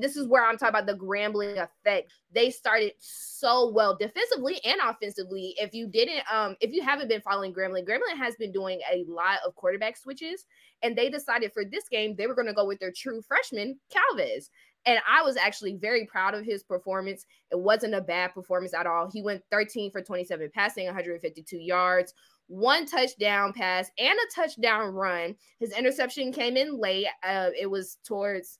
This is where I'm talking about the Grambling effect. They started so well defensively and offensively. If you didn't, um, if you haven't been following Grambling, Grambling has been doing a lot of quarterback switches, and they decided for this game they were going to go with their true freshman Calvez. And I was actually very proud of his performance. It wasn't a bad performance at all. He went 13 for 27 passing, 152 yards, one touchdown pass, and a touchdown run. His interception came in late. Uh, it was towards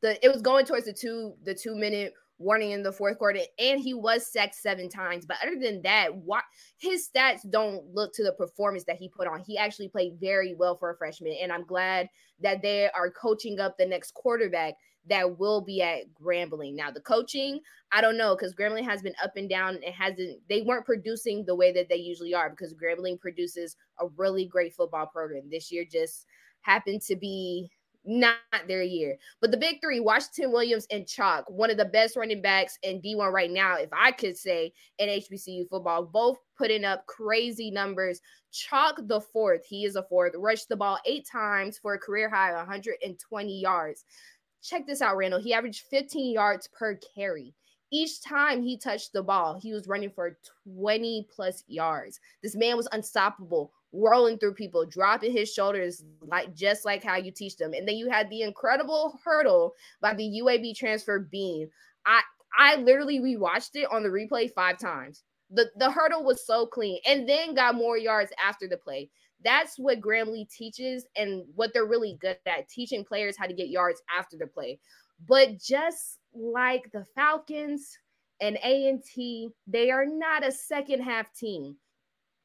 the it was going towards the two the two minute warning in the fourth quarter, and he was sacked seven times. But other than that, what his stats don't look to the performance that he put on. He actually played very well for a freshman, and I'm glad that they are coaching up the next quarterback that will be at Grambling. Now, the coaching, I don't know because Grambling has been up and down It hasn't, they weren't producing the way that they usually are because Grambling produces a really great football program. This year just happened to be not their year. But the big three, Washington Williams and Chalk, one of the best running backs in D1 right now, if I could say, in HBCU football, both putting up crazy numbers. Chalk the fourth, he is a fourth, rushed the ball eight times for a career high 120 yards. Check this out, Randall. He averaged 15 yards per carry. Each time he touched the ball, he was running for 20 plus yards. This man was unstoppable, rolling through people, dropping his shoulders like just like how you teach them. And then you had the incredible hurdle by the UAB transfer Bean. I I literally rewatched it on the replay five times. The the hurdle was so clean and then got more yards after the play that's what Grambling teaches and what they're really good at teaching players how to get yards after the play. But just like the Falcons and A&T, they are not a second half team.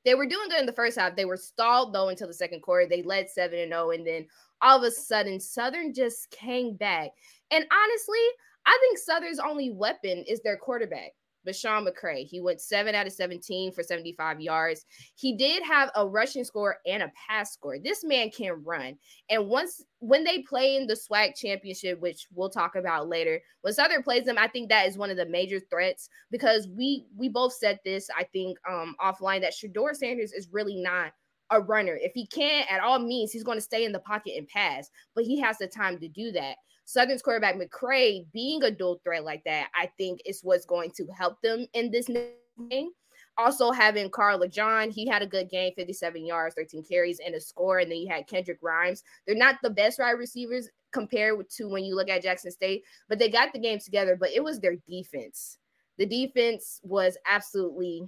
They were doing good in the first half. They were stalled though until the second quarter. They led 7 and 0 and then all of a sudden Southern just came back. And honestly, I think Southern's only weapon is their quarterback. But Sean McCray, he went seven out of 17 for 75 yards. He did have a rushing score and a pass score. This man can run. And once when they play in the SWAC championship, which we'll talk about later, when Southern plays them, I think that is one of the major threats because we we both said this, I think, um, offline that Shedeur Sanders is really not a runner. If he can't at all means, he's going to stay in the pocket and pass, but he has the time to do that. Southern's quarterback McCray being a dual threat like that, I think is what's going to help them in this game. Also having Carla John, he had a good game, 57 yards, 13 carries, and a score. And then you had Kendrick Rhymes. They're not the best wide receivers compared to when you look at Jackson State, but they got the game together. But it was their defense. The defense was absolutely,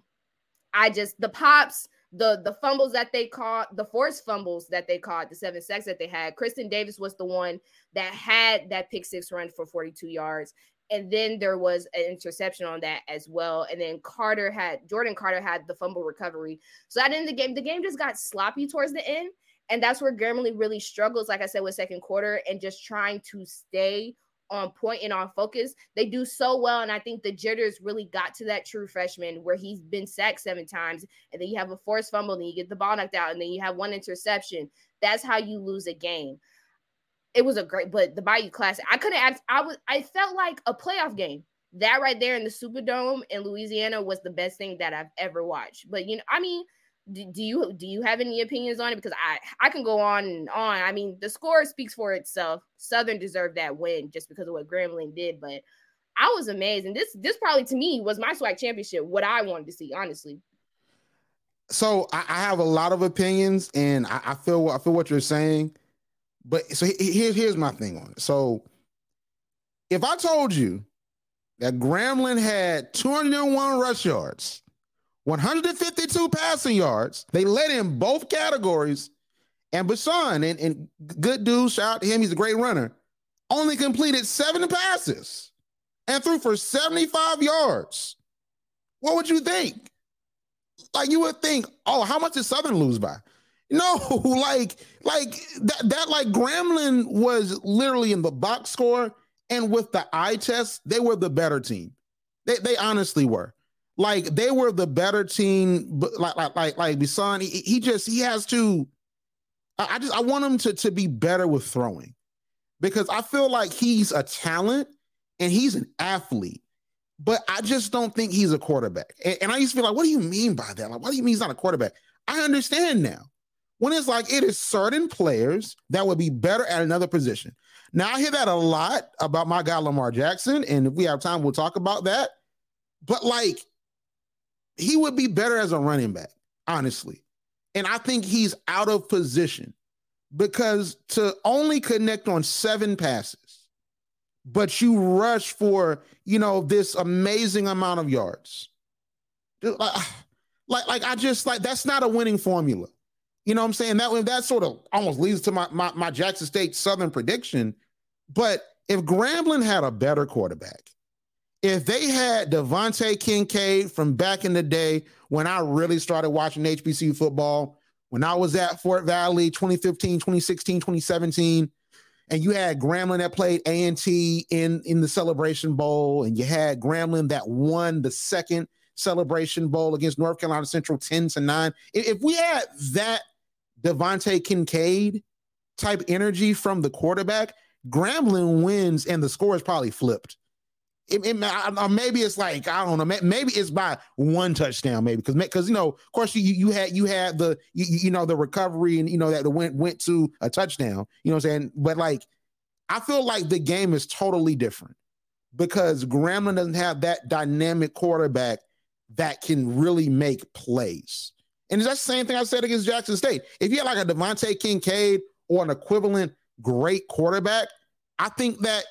I just the pops the the fumbles that they caught, the forced fumbles that they caught, the seven sacks that they had. Kristen Davis was the one that had that pick six run for 42 yards. And then there was an interception on that as well. And then Carter had Jordan Carter had the fumble recovery. So at the end of the game, the game just got sloppy towards the end. And that's where Grambling really struggles, like I said, with second quarter and just trying to stay on point and on focus. They do so well. And I think the jitters really got to that true freshman where he's been sacked seven times. And then you have a forced fumble, and you get the ball knocked out, and then you have one interception. That's how you lose a game. It was a great, but the Bayou Classic, I couldn't ask, I was I felt like a playoff game. That right there in the Superdome in Louisiana was the best thing that I've ever watched. But you know, I mean, do, you do you have any opinions on it? Because I I can go on and on. I mean, the score speaks for itself. Southern deserved that win just because of what Grambling did, but I was amazed. And this this probably to me was my SWAC championship. What I wanted to see, honestly. So I, I have a lot of opinions, and I, I, feel I feel what you're saying. But so here's here's my thing on it. So if I told you that Grambling had 201 rush yards 152 passing yards. They led in both categories. And BeSean, and, and good dude, shout out to him. He's a great runner. Only completed seven passes and threw for 75 yards. What would you think? Like you would think, oh, how much did Southern lose by? No, like like that that like Grambling was literally in the box score and with the eye test, they were the better team. They they honestly were. Like they were the better team, but like like like like BeSean, he, he just he has to. I, I just I want him to to be better with throwing because I feel like he's a talent and he's an athlete, but I just don't think he's a quarterback. And, and I used to be like, what do you mean by that? Like, what do you mean he's not a quarterback? I understand now. When it's like it is certain players that would be better at another position. Now I hear that a lot about my guy Lamar Jackson, and if we have time, we'll talk about that. But like, he would be better as a running back, honestly. And I think he's out of position because to only connect on seven passes, but you rush for, you know, this amazing amount of yards. Like, like, like I just like that's not a winning formula. You know what I'm saying? That that sort of almost leads to my, my, my Jackson State Southern prediction. But if Grambling had a better quarterback, if they had Devonte Kincaid from back in the day when I really started watching HBCU football, when I was at Fort Valley 2015, 2016, 2017, and you had Grambling that played A&T in, in the Celebration Bowl, and you had Grambling that won the second Celebration Bowl against North Carolina Central 10 to 9. If we had that Devonte Kincaid type energy from the quarterback, Grambling wins and the score is probably flipped it, it, maybe it's like I don't know. Maybe it's by one touchdown, maybe because because you know, of course, you you had you had the you, you know the recovery and you know that went went to a touchdown. You know what I'm saying? But like, I feel like the game is totally different because Grambling doesn't have that dynamic quarterback that can really make plays. And it's that same thing I said against Jackson State. If you had like a Devontae Kincaid or an equivalent great quarterback, I think that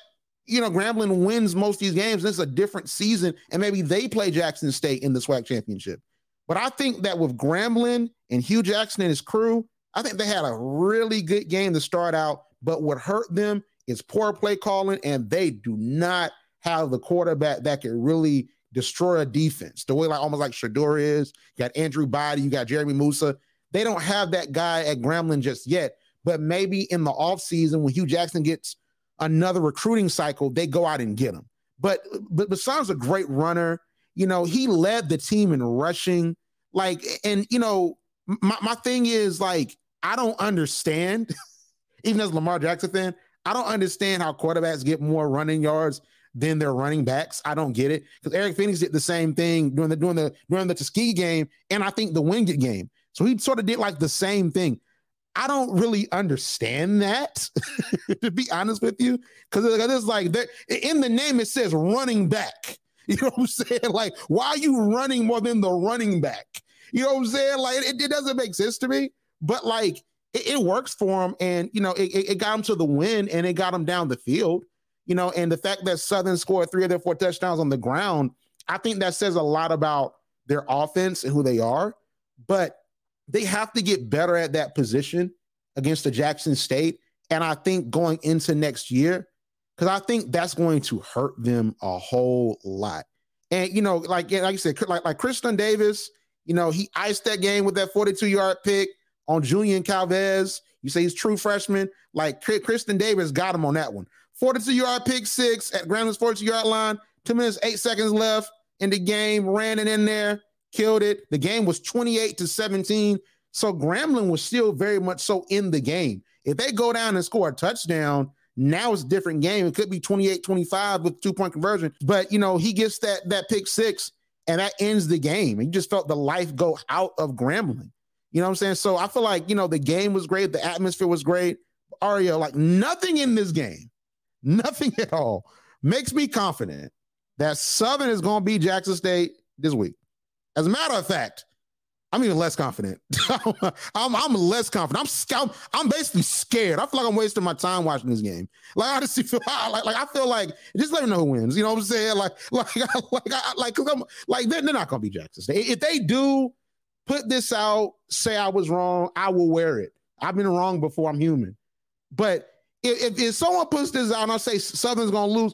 you know, Grambling wins most of these games. This is a different season, and maybe they play Jackson State in the SWAC championship. But I think that with Grambling and Hue Jackson and his crew, I think they had a really good game to start out. But what hurt them is poor play calling, and they do not have the quarterback that can really destroy a defense the way like almost like Shedeur is. You got Andrew Body, you got Jeremy Moussa. They don't have that guy at Grambling just yet. But maybe in the offseason when Hue Jackson gets – another recruiting cycle, they go out and get him. But but BeSean's a great runner. You know, he led the team in rushing. Like, and you know, my, my thing is like, I don't understand, even as Lamar Jackson fan, I don't understand how quarterbacks get more running yards than their running backs. I don't get it. Because Eric Phoenix did the same thing during the during the during the Tuskegee game, and I think the Wingate game. So he sort of did like the same thing. I don't really understand that, to be honest with you, because it's like in the name it says running back. You know what I'm saying? Like, why are you running more than the running back? You know what I'm saying? Like, it, it doesn't make sense to me, but like, it, it works for him, and you know, it, it got him to the win, and it got him down the field. You know, and the fact that Southern scored three of their four touchdowns on the ground, I think that says a lot about their offense and who they are. But they have to get better at that position against the Jackson State. And I think going into next year, because I think that's going to hurt them a whole lot. And you know, like like you said, like like Kristen Davis, you know, he iced that game with that 42 yard pick on Julian Calvez. You say he's true freshman. Like Kristen Davis got him on that one. 42 yard pick six at Graham's 42 yard line. Two minutes, eight seconds left in the game. Ran it in there, killed it. The game was 28 to 17. So Grambling was still very much so in the game. If they go down and score a touchdown, now it's a different game. It could be 28 25 with two point conversion. But, you know, he gets that, that pick six and that ends the game. You just felt the life go out of Grambling. You know what I'm saying? So I feel like, you know, the game was great. The atmosphere was great. Ario, like nothing in this game, nothing at all makes me confident that Southern is going to be Jackson State this week. As a matter of fact, I'm even less confident. I'm, I'm less confident. I'm, I'm I'm basically scared. I feel like I'm wasting my time watching this game. Like I honestly feel like, like I feel like just let me know who wins. You know what I'm saying? Like like like I, like cause I'm like they're, they're not gonna be Jackson State. If they do put this out, say I was wrong, I will wear it. I've been wrong before. I'm human. But if, if, if someone puts this out and I say Southern's gonna lose,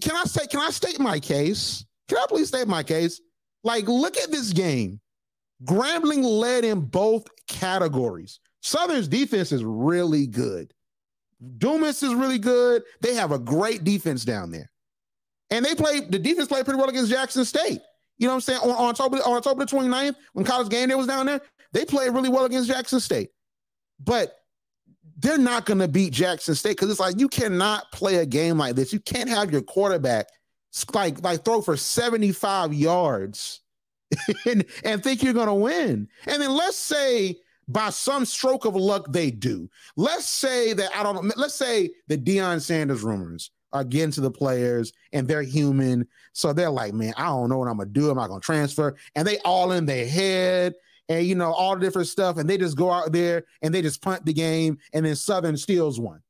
can I say can I state my case? Can I please state my case? Like look at this game. Grambling led in both categories Southern's defense is really good. Dumas is really good. They have a great defense down there. And they played the defense played pretty well against Jackson State. You know what I'm saying? On, on October on October the 29th, when college game day was down there, they played really well against Jackson State. But they're not going to beat Jackson State because it's like you cannot play a game like this. You can't have your quarterback like like throw for 75 yards and, and think you're to win. And then let's say by some stroke of luck they do. Let's say that I don't know. Let's say the Deion Sanders rumors are getting to the players and they're human. So they're like, man, I don't know what I'm gonna do. Am I gonna transfer? And they all in their head and you know, all the different stuff. And they just go out there and they just punt the game and then Southern steals one.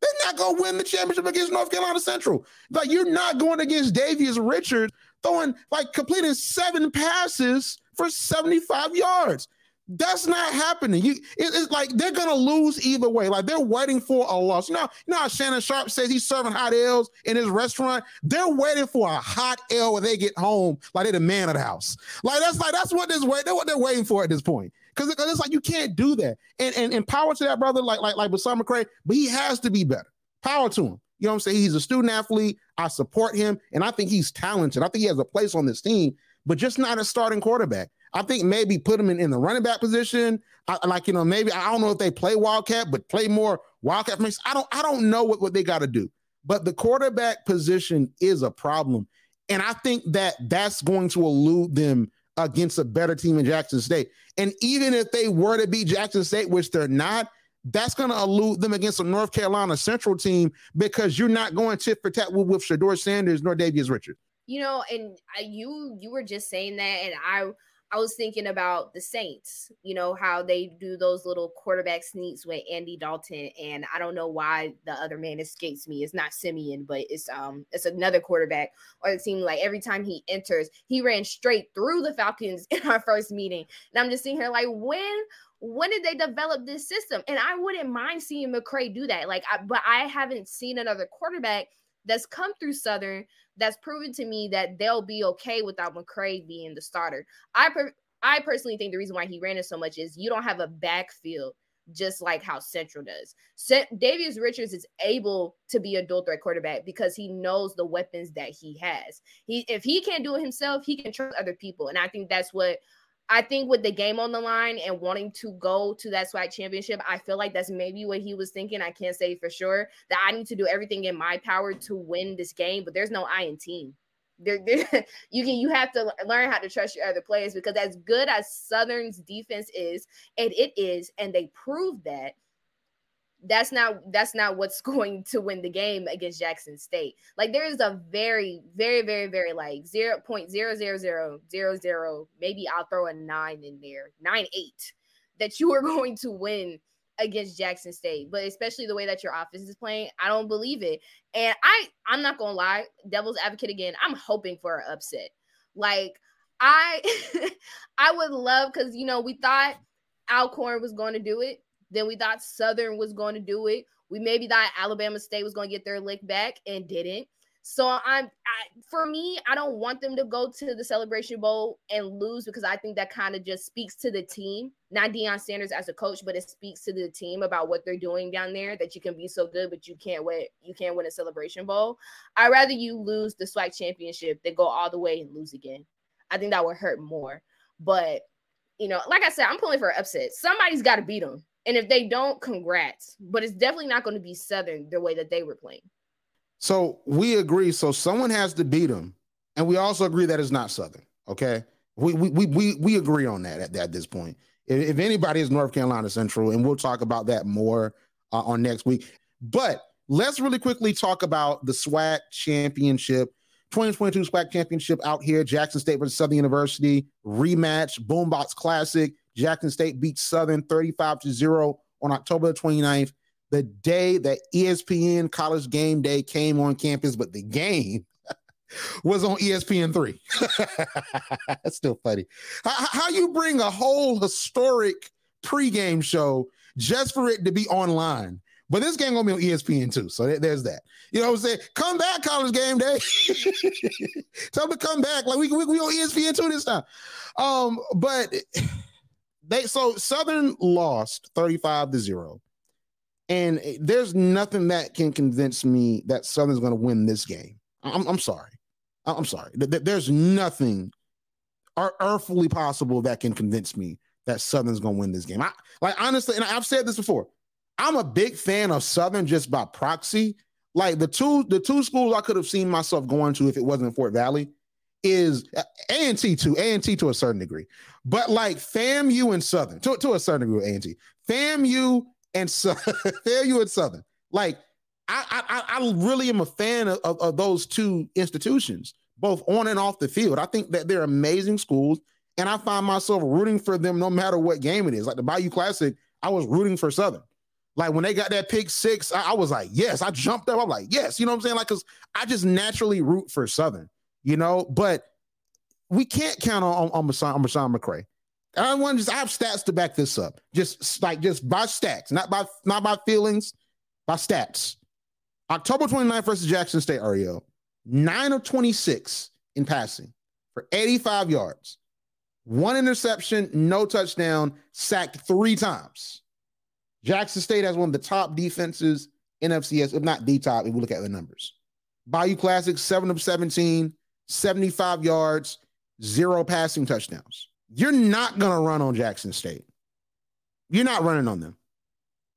They're not gonna win the championship against North Carolina Central. Like you're not going against Davius Richards throwing like completing seven passes for 75 yards. That's not happening. You, it, it's like they're gonna lose either way. Like they're waiting for a loss. You know, you know Shannon Sharpe says he's serving hot L's in his restaurant. They're waiting for a hot L when they get home, like they're the man of the house. Like that's like that's what this. That's what they're waiting for at this point. Because it's like you can't do that. And and and power to that brother, like like like BeSean McCray, but he has to be better. Power to him. You know what I'm saying? He's a student athlete. I support him, and I think he's talented. I think he has a place on this team, but just not a starting quarterback. I think maybe put him in, in the running back position. I, like you know, maybe I don't know if they play wildcat, but play more wildcat. I don't I don't know what, what they got to do. But the quarterback position is a problem, and I think that that's going to elude them against a better team in Jackson State. And even if they were to beat Jackson State, which they're not, that's going to elude them against a North Carolina Central team because you're not going tit for tat with, with Shedeur Sanders nor Davius Richards. You know, and you you were just saying that, and I I was thinking about the Saints, you know, how they do those little quarterback sneaks with Andy Dalton. And I don't know why the other man escapes me. It's not Siemian, but it's um it's another quarterback. Or it seemed like every time he enters, he ran straight through the Falcons in our first meeting. And I'm just sitting here like, when when did they develop this system? And I wouldn't mind seeing McCray do that. Like, I, but I haven't seen another quarterback that's come through Southern that's proven to me that they'll be okay without McCray being the starter. I per- I personally think the reason why he ran it so much is you don't have a backfield just like how Central does. Cent- Davius Richards is able to be a dual threat quarterback because he knows the weapons that he has. He if he can't do it himself, he can trust other people, and I think that's what I think with the game on the line and wanting to go to that SWAC championship, I feel like that's maybe what he was thinking. I can't say for sure that I need to do everything in my power to win this game, but there's no I in team. There, there, you can you have to learn how to trust your other players because as good as Southern's defense is, and it is, and they proved that that's not that's not what's going to win the game against Jackson State. Like there is a very, very, very, very like zero point zero zero zero zero zero. Maybe I'll throw a nine in there, nine eight, that you are going to win against Jackson State. But especially the way that your offense is playing, I don't believe it. And I, I'm not gonna lie, devil's advocate again. I'm hoping for an upset. Like I, I would love because you know we thought Alcorn was going to do it then we thought Southern was going to do it. We maybe thought Alabama State was going to get their lick back and didn't. So I'm I, for me, I don't want them to go to the Celebration Bowl and lose because I think that kind of just speaks to the team, not Deion Sanders as a coach, but it speaks to the team about what they're doing down there. That you can be so good, but you can't win. You can't win a Celebration Bowl. I'd rather you lose the SWAC championship than go all the way and lose again. I think that would hurt more. But you know, like I said, I'm pulling for an upset. Somebody's got to beat them. And if they don't, congrats. But it's definitely not going to be Southern the way that they were playing. So we agree. So someone has to beat them. And we also agree that it's not Southern. Okay. We we we we, we agree on that at, at this point. If, if, anybody is North Carolina Central, and we'll talk about that more uh, on next week. But let's really quickly talk about the SWAC championship. 2022 SWAC championship out here, Jackson State versus Southern University rematch, Boombox Classic. Jackson State beat Southern 35 to 0 on October the 29th, the day that ESPN College Game Day came on campus, but the game was on ESPN 3. That's still funny. How, how you bring a whole historic pregame show just for it to be online? But this game gonna be on ESPN too, so there's that. You know what I'm saying? Come back, college game day. Tell them to come back. Like we we, we on ESPN too this time. Um, but They so Southern lost 35 to 0. And there's nothing that can convince me that Southern's going to win this game. I'm, I'm sorry. I'm sorry. There's nothing earthly possible that can convince me that Southern's going to win this game. I, like honestly, and I've said this before. I'm a big fan of Southern just by proxy. Like the two the two schools I could have seen myself going to if it wasn't Fort Valley is uh, A and T to A and T to a certain degree, but like FAMU and Southern to, to a certain degree Angie, FAMU and so, FAMU and Southern. Like I, I I really am a fan of, of, of those two institutions, both on and off the field. I think that they're amazing schools, and I find myself rooting for them no matter what game it is. Like the Bayou Classic, I was rooting for Southern. Like when they got that pick six, I, I was like, yes, I jumped up. I'm like, yes, you know what I'm saying? Like, cause I just naturally root for Southern, you know, but we can't count on on on Marshawn McCray. I want to just I have stats to back this up. Just like just by stats, not by not by feelings, by stats. October 29th versus Jackson State, Arielle, 9 of 26 in passing for 85 yards, one interception, no touchdown, sacked three times. Jackson State has one of the top defenses in FCS, if not the top, if we look at the numbers. Bayou Classic, 7 of 17, 75 yards, zero passing touchdowns. You're not going to run on Jackson State. You're not running on them.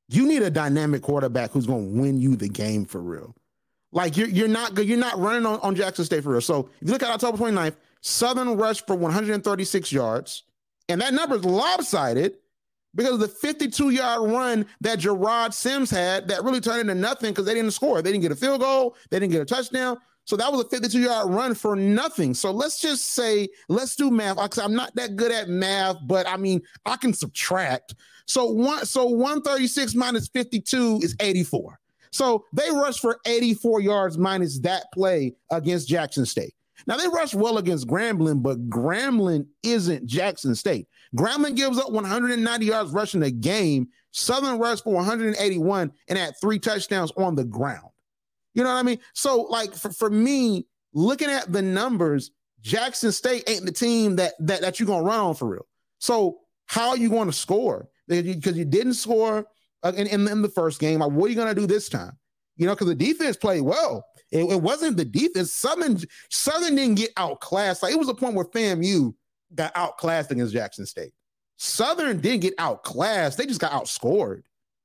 You need a dynamic quarterback who's going to win you the game for real. Like you're you're not you're not running on, on Jackson State for real. So if you look at October 29th, Southern rushed for 136 yards, and that number is lopsided because of the 52 yard run that Gerard Sims had that really turned into nothing because they didn't score. They didn't get a field goal, they didn't get a touchdown. So that was a 52 yard run for nothing. So let's just say, let's do math. I'm not that good at math, but I mean, I can subtract. So one, so 136 minus 52 is 84. So they rushed for 84 yards minus that play against Jackson State. Now they rushed well against Grambling, but Grambling isn't Jackson State. Grambling gives up 190 yards rushing a game. Southern rushed for 181 and had three touchdowns on the ground. You know what I mean? So, like for, for me, looking at the numbers, Jackson State ain't the team that that, that you're gonna run on for real. So, how are you going to score? Because you, didn't score uh, in, in, in, the first game. Like, what are you gonna do this time? You know, because the defense played well. It, it, wasn't the defense. Southern Southern didn't get outclassed. Like it was a point where FAMU got outclassed against Jackson State. Southern didn't get outclassed. They just got outscored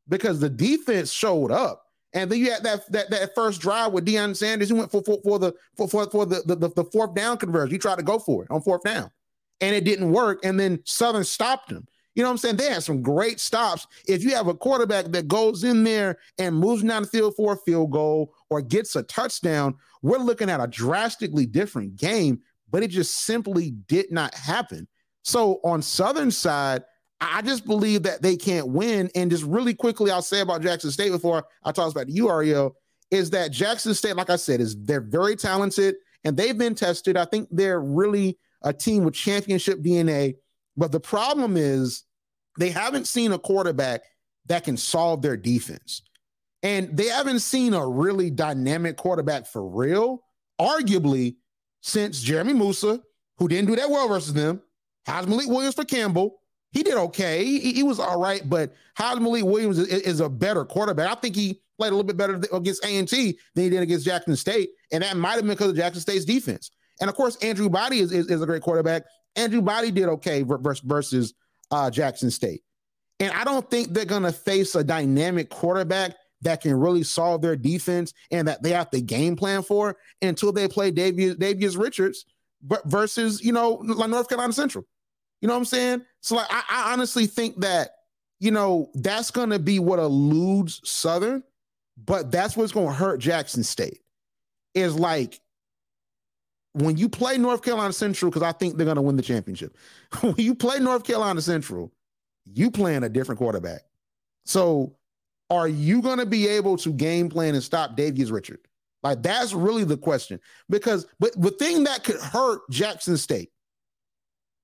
because the defense showed up. And then you had that that, that first drive with Deion Sanders. He went for for, for the for, for, the, the, the fourth down conversion. He tried to go for it on fourth down, and it didn't work. And then Southern stopped him. You know what I'm saying? They had some great stops. If you have a quarterback that goes in there and moves down the field for a field goal or gets a touchdown, we're looking at a drastically different game. But it just simply did not happen. So on Southern side, I just believe that they can't win. And just really quickly, I'll say about Jackson State before I talk about the URL is that Jackson State, like I said, is they're very talented and they've been tested. I think they're really a team with championship DNA. But the problem is they haven't seen a quarterback that can solve their defense. And they haven't seen a really dynamic quarterback for real, arguably, since Jeremy Moussa, who didn't do that well versus them, Hajj-Malik Williams for Campbell, he did okay. He, he was all right, but Hajj-Malik Williams is, is, a better quarterback. I think he played a little bit better against A&T than he did against Jackson State, and that might have been because of Jackson State's defense. And of course, Andrew Body is, is, is a great quarterback. Andrew Body did okay versus, versus uh, Jackson State. And I don't think they're going to face a dynamic quarterback that can really solve their defense and that they have to game plan for until they play Davius, Davius Richards versus, you know, North Carolina Central. You know what I'm saying? So like I, I honestly think that you know that's to be what eludes Southern, but that's what's to hurt Jackson State. Is like when you play North Carolina Central, because I think they're to win the championship. when you play North Carolina Central, you playing a different quarterback. So are you to be able to game plan and stop Davius Richard? Like that's really the question. Because but the thing that could hurt Jackson State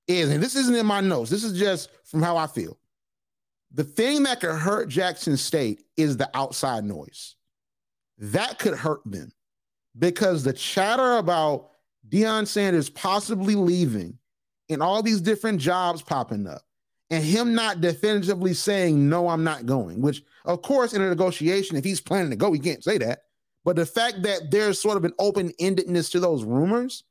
is, and this isn't in my notes, this is just from how I feel. The thing that could hurt Jackson State is the outside noise. That could hurt them because the chatter about Deion Sanders possibly leaving and all these different jobs popping up and him not definitively saying, no, I'm not going, which, of course, in a negotiation, if he's planning to go, he can't say that. But the fact that there's sort of an open endedness to those rumors,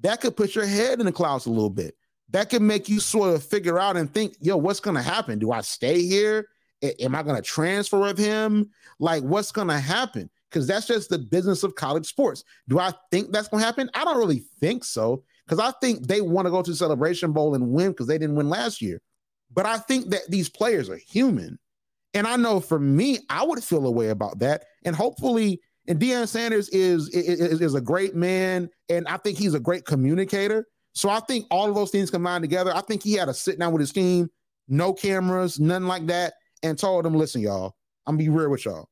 that could put your head in the clouds a little bit. That can make you sort of figure out and think, yo, what's going to happen? Do I stay here? am I going to transfer with him? Like, what's going to happen? Because that's just the business of college sports. Do I think that's going to happen? I don't really think so. Because I think they want to go to Celebration Bowl and win because they didn't win last year. But I think that these players are human. And I know for me, I would feel a way about that. And hopefully, and Deion Sanders is, is, is a great man. And I think he's a great communicator. So I think all of those things combined together, I think he had to sit down with his team, no cameras, nothing like that, and told them, listen, y'all, I'm gonna be real with y'all.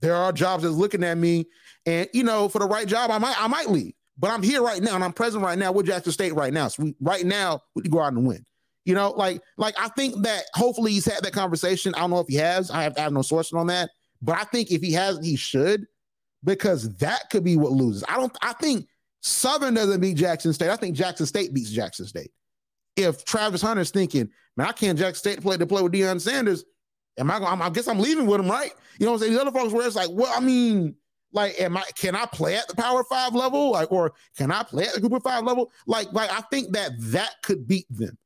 There are jobs that's looking at me, and you know, for the right job, I might I might leave. But I'm here right now, and I'm present right now with Jackson State right now. So we, right now, we can go out and win. You know, like like I think that hopefully he's had that conversation. I don't know if he has. I have, I have no source on that, but I think if he has, he should, because that could be what loses. I don't. I think Southern doesn't beat Jackson State. I think Jackson State beats Jackson State. If Travis Hunter's thinking, man, I can't Jackson State play to play with Deion Sanders, am I going? I guess I'm leaving with him, right? You know what I'm saying? These other folks where it's like, well, I mean, like, am I? Can I play at the Power Five level, like, or can I play at the Group of Five level? Like, like I think that that could beat them,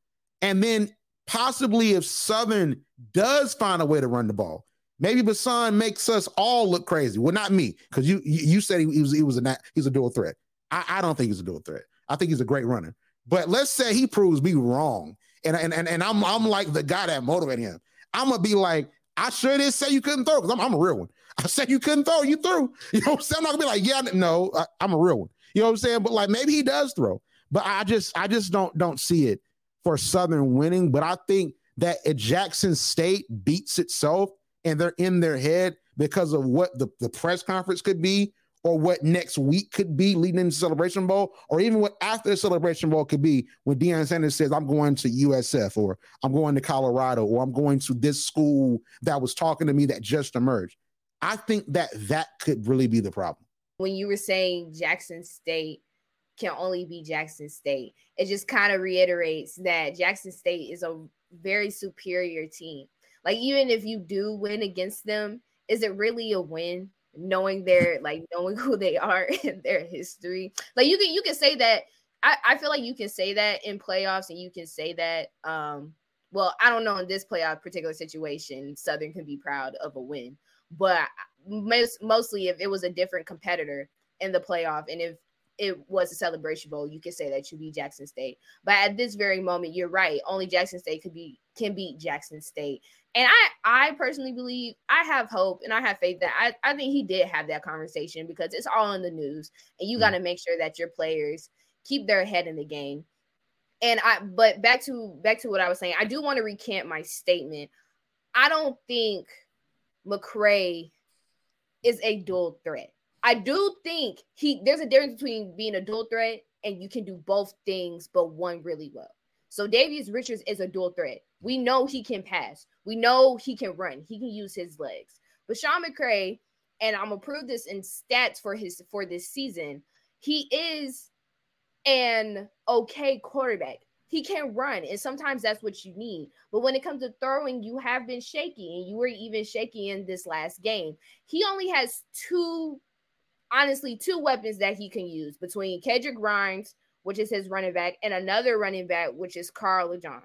and then possibly if Southern does find a way to run the ball, maybe BeSean makes us all look crazy. Well, not me, because you you said he, he was he was a he's a dual threat. I, I don't think he's a dual threat. I think he's a great runner. But let's say he proves me wrong, and and and, and I'm I'm like the guy that motivated him. I'm gonna be like, I sure did say you couldn't throw because I'm, I'm a real one. I said you couldn't throw, you threw. You know what I'm saying? I'm not gonna be like, yeah, no, I, I'm a real one. You know what I'm saying? But like maybe he does throw, but I just I just don't don't see it for Southern winning. But I think that Jackson State beats itself and they're in their head because of what the, the press conference could be or what next week could be leading into Celebration Bowl, or even what after Celebration Bowl could be when Deion Sanders says, I'm going to USF, or I'm going to Colorado, or I'm going to this school that was talking to me that just emerged. I think that that could really be the problem. When you were saying Jackson State can only be Jackson State, it just kind of reiterates that Jackson State is a very superior team. Like, even if you do win against them, is it really a win? Knowing their like knowing who they are and their history. Like you can you can say that I, I feel like you can say that in playoffs and you can say that um well I don't know in this playoff particular situation Southern can be proud of a win but most mostly if it was a different competitor in the playoff and if it was a celebration bowl you could say that you beat Jackson State but at this very moment you're right only Jackson State could be can beat Jackson State and I, I personally believe I have hope and I have faith that I, I think he did have that conversation because it's all in the news and you mm. got to make sure that your players keep their head in the game. And I, but back to back to what I was saying, I do want to recant my statement. I don't think McCray is a dual threat. I do think he there's a difference between being a dual threat and you can do both things, but one really well. So Davius Richards is a dual threat. We know he can pass. We know he can run. He can use his legs. But Sean McCray, and I'm gonna prove this in stats for his for this season, he is an okay quarterback. He can run, and sometimes that's what you need. But when it comes to throwing, you have been shaky, and you were even shaky in this last game. He only has two, honestly, two weapons that he can use between Kendrick Rhymes, which is his running back, and another running back, which is Carl LeJean.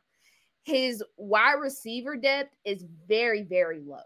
His wide receiver depth is very, very low.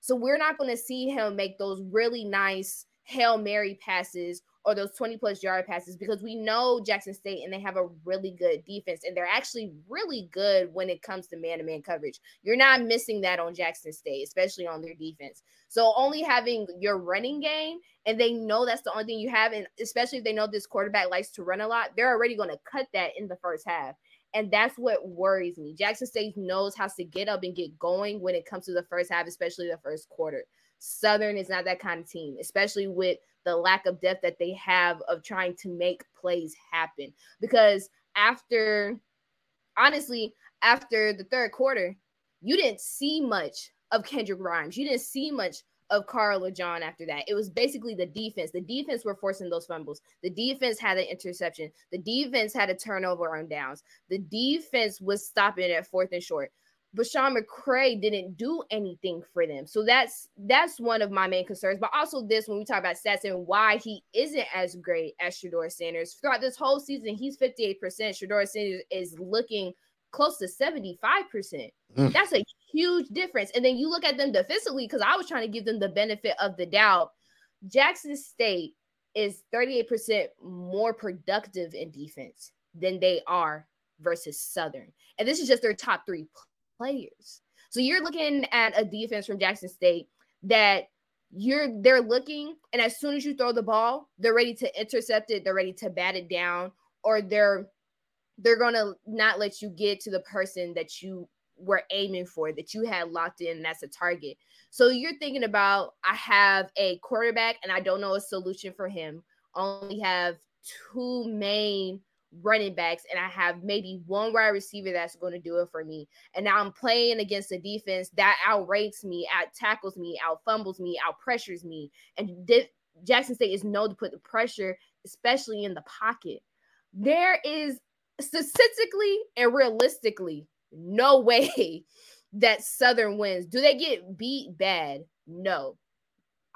So we're not going to see him make those really nice Hail Mary passes or those 20 plus yard passes because we know Jackson State and they have a really good defense and they're actually really good when it comes to man to man coverage. You're not missing that on Jackson State, especially on their defense. So only having your running game and they know that's the only thing you have, and especially if they know this quarterback likes to run a lot, they're already going to cut that in the first half. And that's what worries me. Jackson State knows how to get up and get going when it comes to the first half, especially the first quarter. Southern is not that kind of team, especially with the lack of depth that they have of trying to make plays happen. Because after, honestly, after the third quarter, you didn't see much of Kendrick Rhymes. You didn't see much of Carl or John after that. It was basically the defense. The defense were forcing those fumbles. The defense had an interception. The defense had a turnover on downs. The defense was stopping at fourth and short. But Sean McCray didn't do anything for them. So that's that's one of my main concerns. But also this when we talk about stats and why he isn't as great as Shedeur Sanders. Throughout this whole season, he's 58%. Shedeur Sanders is looking close to 75%. Mm. That's a huge difference. And then you look at them defensively, because I was trying to give them the benefit of the doubt. Jackson State is 38% more productive in defense than they are versus Southern. And this is just their top three players. So you're looking at a defense from Jackson State that you're they're looking and as soon as you throw the ball, they're ready to intercept it, they're ready to bat it down or they're they're to not let you get to the person that you were aiming for that you had locked in that's a target. So you're thinking about I have a quarterback and I don't know a solution for him. Only have two main running backs and I have maybe one wide receiver that's going to do it for me. And now I'm playing against a defense that outrates me, out tackles me, out fumbles me, out pressures me. And di- Jackson State is known to put the pressure, especially in the pocket. There is statistically and realistically no way that Southern wins. Do they get beat bad? No.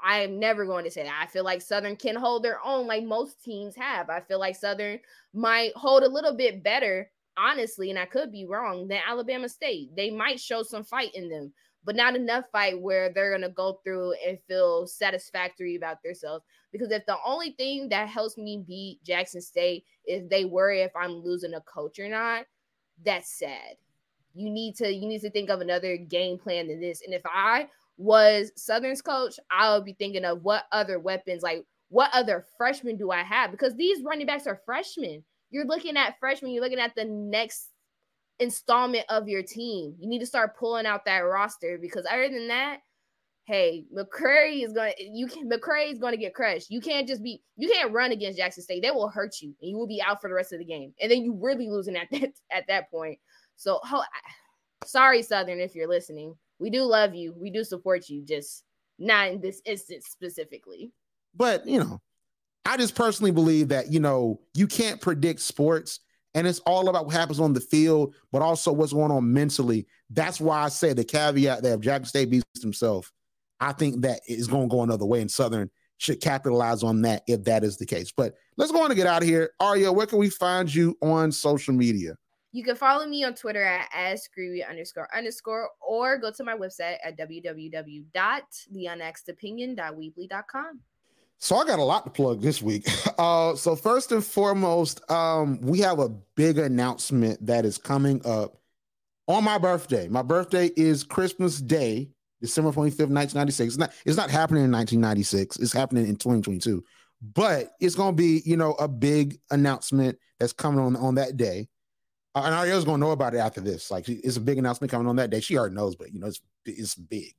I am never going to say that. I feel like Southern can hold their own like most teams have. I feel like Southern might hold a little bit better, honestly, and I could be wrong, than Alabama State. They might show some fight in them, but not enough fight where they're going to go through and feel satisfactory about themselves. Because if the only thing that helps me beat Jackson State is they worry if I'm losing a coach or not, that's sad. You need to you need to think of another game plan than this. And if I was Southern's coach, I would be thinking of what other weapons, like what other freshmen do I have? Because these running backs are freshmen. You're looking at freshmen, you're looking at the next installment of your team. You need to start pulling out that roster because other than that, hey, McCray is to you can McCray is to get crushed. You can't just be you can't run against Jackson State. They will hurt you and you will be out for the rest of the game. And then you really losing at that at that point. So, sorry Southern if you're listening we do love you. We do support you, just not in this instance specifically. But, you know, I just personally believe that, you know, you can't predict sports and it's all about what happens on the field, but also what's going on mentally. That's why I say the caveat that if Jackson State beats himself, I think that is going to go another way, and Southern should capitalize on that if that is the case. But let's go on and get out of here. Arielle, where can we find you on social media? You can follow me on Twitter at ascreevy underscore underscore or go to my website at www.theunexedopinion.weebly.com. So I got a lot to plug this week. Uh, so first and foremost, um, we have a big announcement that is coming up on my birthday. My birthday is Christmas Day, December 25th, 1996. It's not, it's not happening in 1996. It's happening in 2022. But it's going to be, you know, a big announcement that's coming on on that day. And Arielle's gonna know about it after this. Like it's a big announcement coming on that day. She already knows, but you know it's it's big.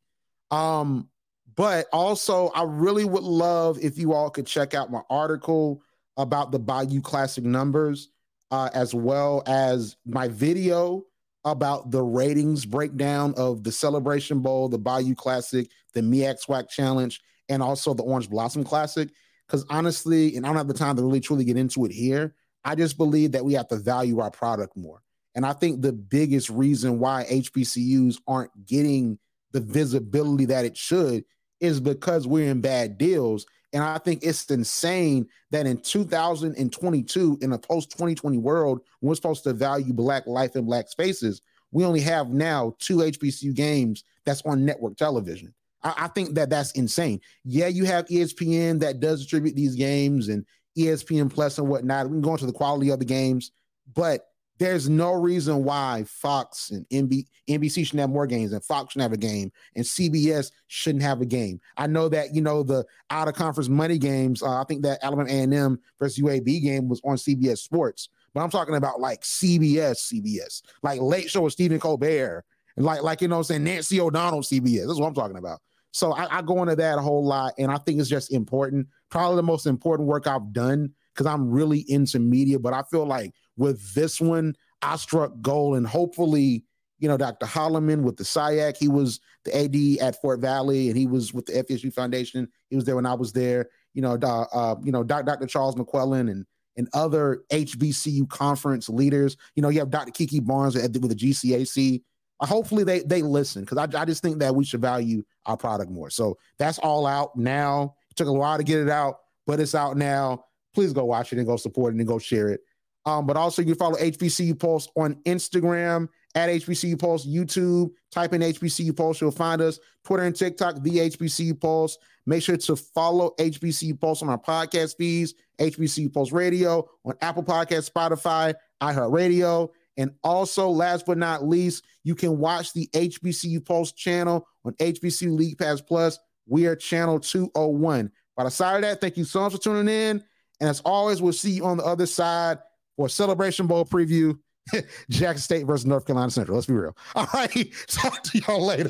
Um, but also I really would love if you all could check out my article about the Bayou Classic numbers, uh, as well as my video about the ratings breakdown of the Celebration Bowl, the Bayou Classic, the MEAC SWAC Challenge, and also the Orange Blossom Classic. Because honestly, and I don't have the time to really truly get into it here, I just believe that we have to value our product more. And I think the biggest reason why HBCUs aren't getting the visibility that it should is because we're in bad deals. And I think it's insane that in 2022, in a post 2020 world, we're supposed to value Black life and Black spaces. We only have now two HBCU games that's on network television. I, I think that that's insane. Yeah, you have ESPN that does distribute these games, and ESPN Plus and whatnot. We can go into the quality of the games, but there's no reason why Fox and NB, NBC shouldn't have more games and Fox shouldn't have a game and CBS shouldn't have a game. I know that you know the out of conference money games. Uh, I think that Alabama A&M versus UAB game was on CBS Sports, but I'm talking about like CBS, CBS, like Late Show with Stephen Colbert and like like you know I'm saying Nancy O'Donnell CBS. That's what I'm talking about. So I, I go into that a whole lot, and I think it's just important. Probably the most important work I've done because I'm really into media. But I feel like with this one, I struck gold, and hopefully, you know, Dr. Holloman with the SIAC, he was the AD at Fort Valley, and he was with the FSU Foundation. He was there when I was there. You know, uh, you know, Dr. Charles McClelland and and other HBCU conference leaders. You know, you have Dr. Kiki Barnes with the GCAC uh, hopefully they they listen because I, I just think that we should value our product more. So that's all out now. Took a while to get it out, but it's out now. Please go watch it and go support it and go share it. Um, but also you follow HBCU Pulse on Instagram at HBCU Pulse, YouTube, type in HBCU Pulse, you'll find us. Twitter and TikTok, the HBCU Pulse. Make sure to follow HBCU Pulse on our podcast feeds, HBCU Pulse Radio on Apple Podcast, Spotify, iHeartRadio. And also, last but not least, you can watch the HBCU Pulse channel on HBCU League Pass Plus. We are channel 201. By the side of that, thank you so much for tuning in. And as always, we'll see you on the other side for Celebration Bowl preview. Jackson State versus North Carolina Central. Let's be real. All right. Talk to y'all later.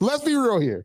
Let's be real here.